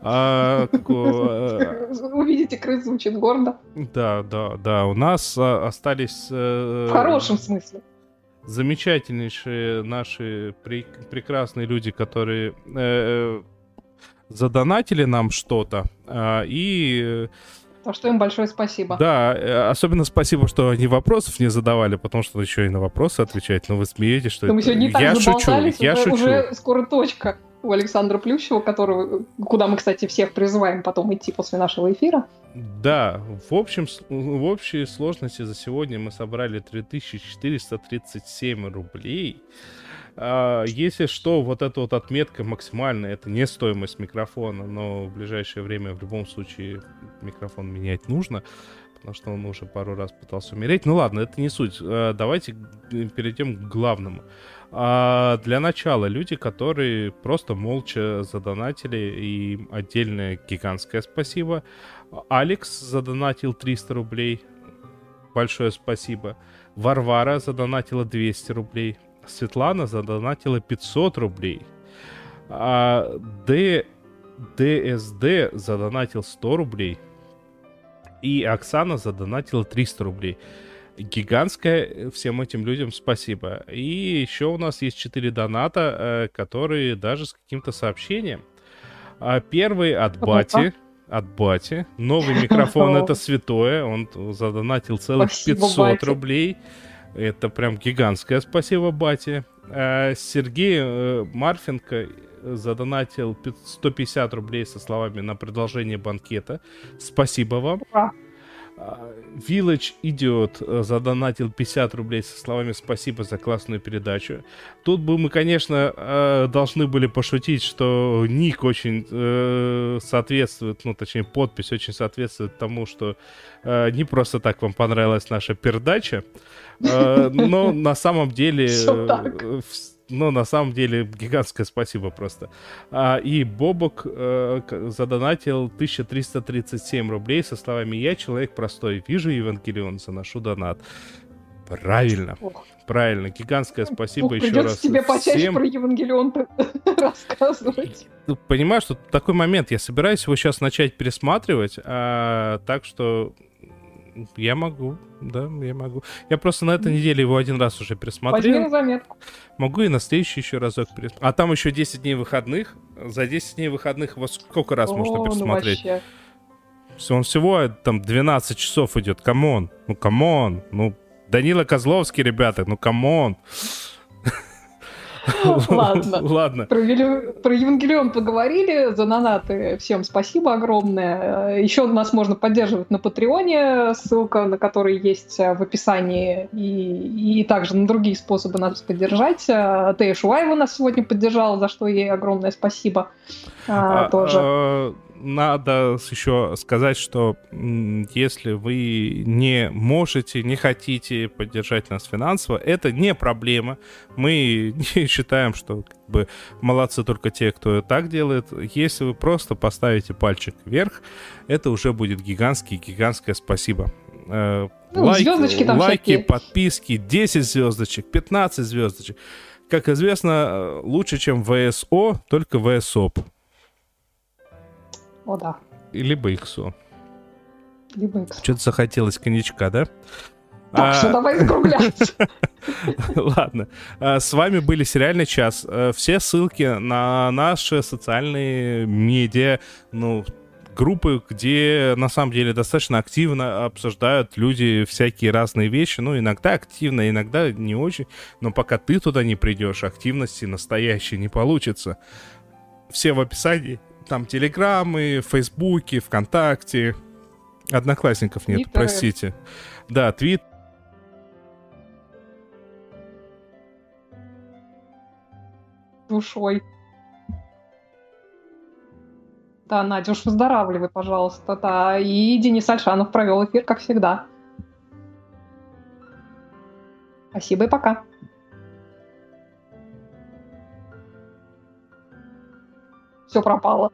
А, э, Увидите крыс звучит гордо. Да, да, да. У нас а, остались... Э, В хорошем смысле. Замечательнейшие наши пре- прекрасные люди, которые э, задонатили нам что-то. Э, и за что им большое спасибо. Да, э, особенно спасибо, что они вопросов не задавали, потому что еще и на вопросы отвечать. Но вы смеетесь, что... Мы сегодня я шучу, я уже, шучу. уже скоро точка у Александра Плющева, которого, куда мы, кстати, всех призываем потом идти после нашего эфира. Да, в общем, в общей сложности за сегодня мы собрали 3437 рублей. А, если что, вот эта вот отметка максимальная, это не стоимость микрофона, но в ближайшее время в любом случае микрофон менять нужно, потому что он уже пару раз пытался умереть. Ну ладно, это не суть. А, давайте перейдем к главному. А для начала люди, которые просто молча задонатили, и отдельное гигантское спасибо. Алекс задонатил 300 рублей. Большое спасибо. Варвара задонатила 200 рублей. Светлана задонатила 500 рублей. А Д... ДСД задонатил 100 рублей. И Оксана задонатила 300 рублей. Гигантское всем этим людям спасибо. И еще у нас есть 4 доната, э, которые даже с каким-то сообщением. А первый от Бати. От Бати. Новый микрофон это святое. Он задонатил целых 500 рублей. Это прям гигантское спасибо, Бате. Э, Сергей э, Марфенко задонатил 150 рублей со словами на продолжение банкета. Спасибо вам. Ура. Village Idiot э, задонатил 50 рублей со словами «Спасибо за классную передачу». Тут бы мы, конечно, должны были пошутить, что ник очень соответствует, ну, точнее, подпись очень соответствует тому, что не просто так вам понравилась наша передача. Э, но на самом деле... Э, ну, на самом деле, гигантское спасибо просто. А, и Бобок э, задонатил 1337 рублей со словами «Я человек простой, вижу Евангелион, заношу донат». Правильно. Ох. Правильно. Гигантское спасибо Ох, еще раз. тебе почаще всем. про Евангелион рассказывать. Ну, понимаешь, что такой момент. Я собираюсь его сейчас начать пересматривать, а, так что я могу, да, я могу. Я просто на этой неделе его один раз уже пересмотрел. Возьми на заметку. Могу и на следующий еще разок пересмотреть. А там еще 10 дней выходных. За 10 дней выходных его сколько раз О, можно ну пересмотреть? Ну вообще. Он всего там 12 часов идет. Come on. Ну, come on. Ну, Данила Козловский, ребята, ну, come on. Ладно. Ладно. Про, про Евангелион поговорили, за донаты всем спасибо огромное. Еще нас можно поддерживать на Патреоне, ссылка на который есть в описании, и, и также на другие способы нас поддержать. Тея Шуаева нас сегодня поддержала, за что ей огромное спасибо. А, а, тоже. А, надо еще сказать, что если вы не можете, не хотите поддержать нас финансово, это не проблема. Мы не считаем, что как бы, молодцы только те, кто так делает. Если вы просто поставите пальчик вверх, это уже будет гигантский, гигантское спасибо. Э, ну, лайк, звездочки там лайки, всякие. подписки, 10 звездочек, 15 звездочек. Как известно, лучше, чем ВСО, только ВСОП. О, да. Либо иксу. Либо иксу. Что-то захотелось коньячка, да? Так что а, давай закругляться. Ладно. А, с вами были «Сериальный час». А, все ссылки на наши социальные медиа, ну, группы, где на самом деле достаточно активно обсуждают люди всякие разные вещи. Ну, иногда активно, иногда не очень. Но пока ты туда не придешь, активности настоящей не получится. Все в описании там телеграммы, фейсбуки, вконтакте. Одноклассников нет, Твиттеры. простите. Да, твит. Душой. Да, Надюш, выздоравливай, пожалуйста. Да, и Денис Альшанов провел эфир, как всегда. Спасибо и пока. Все пропало.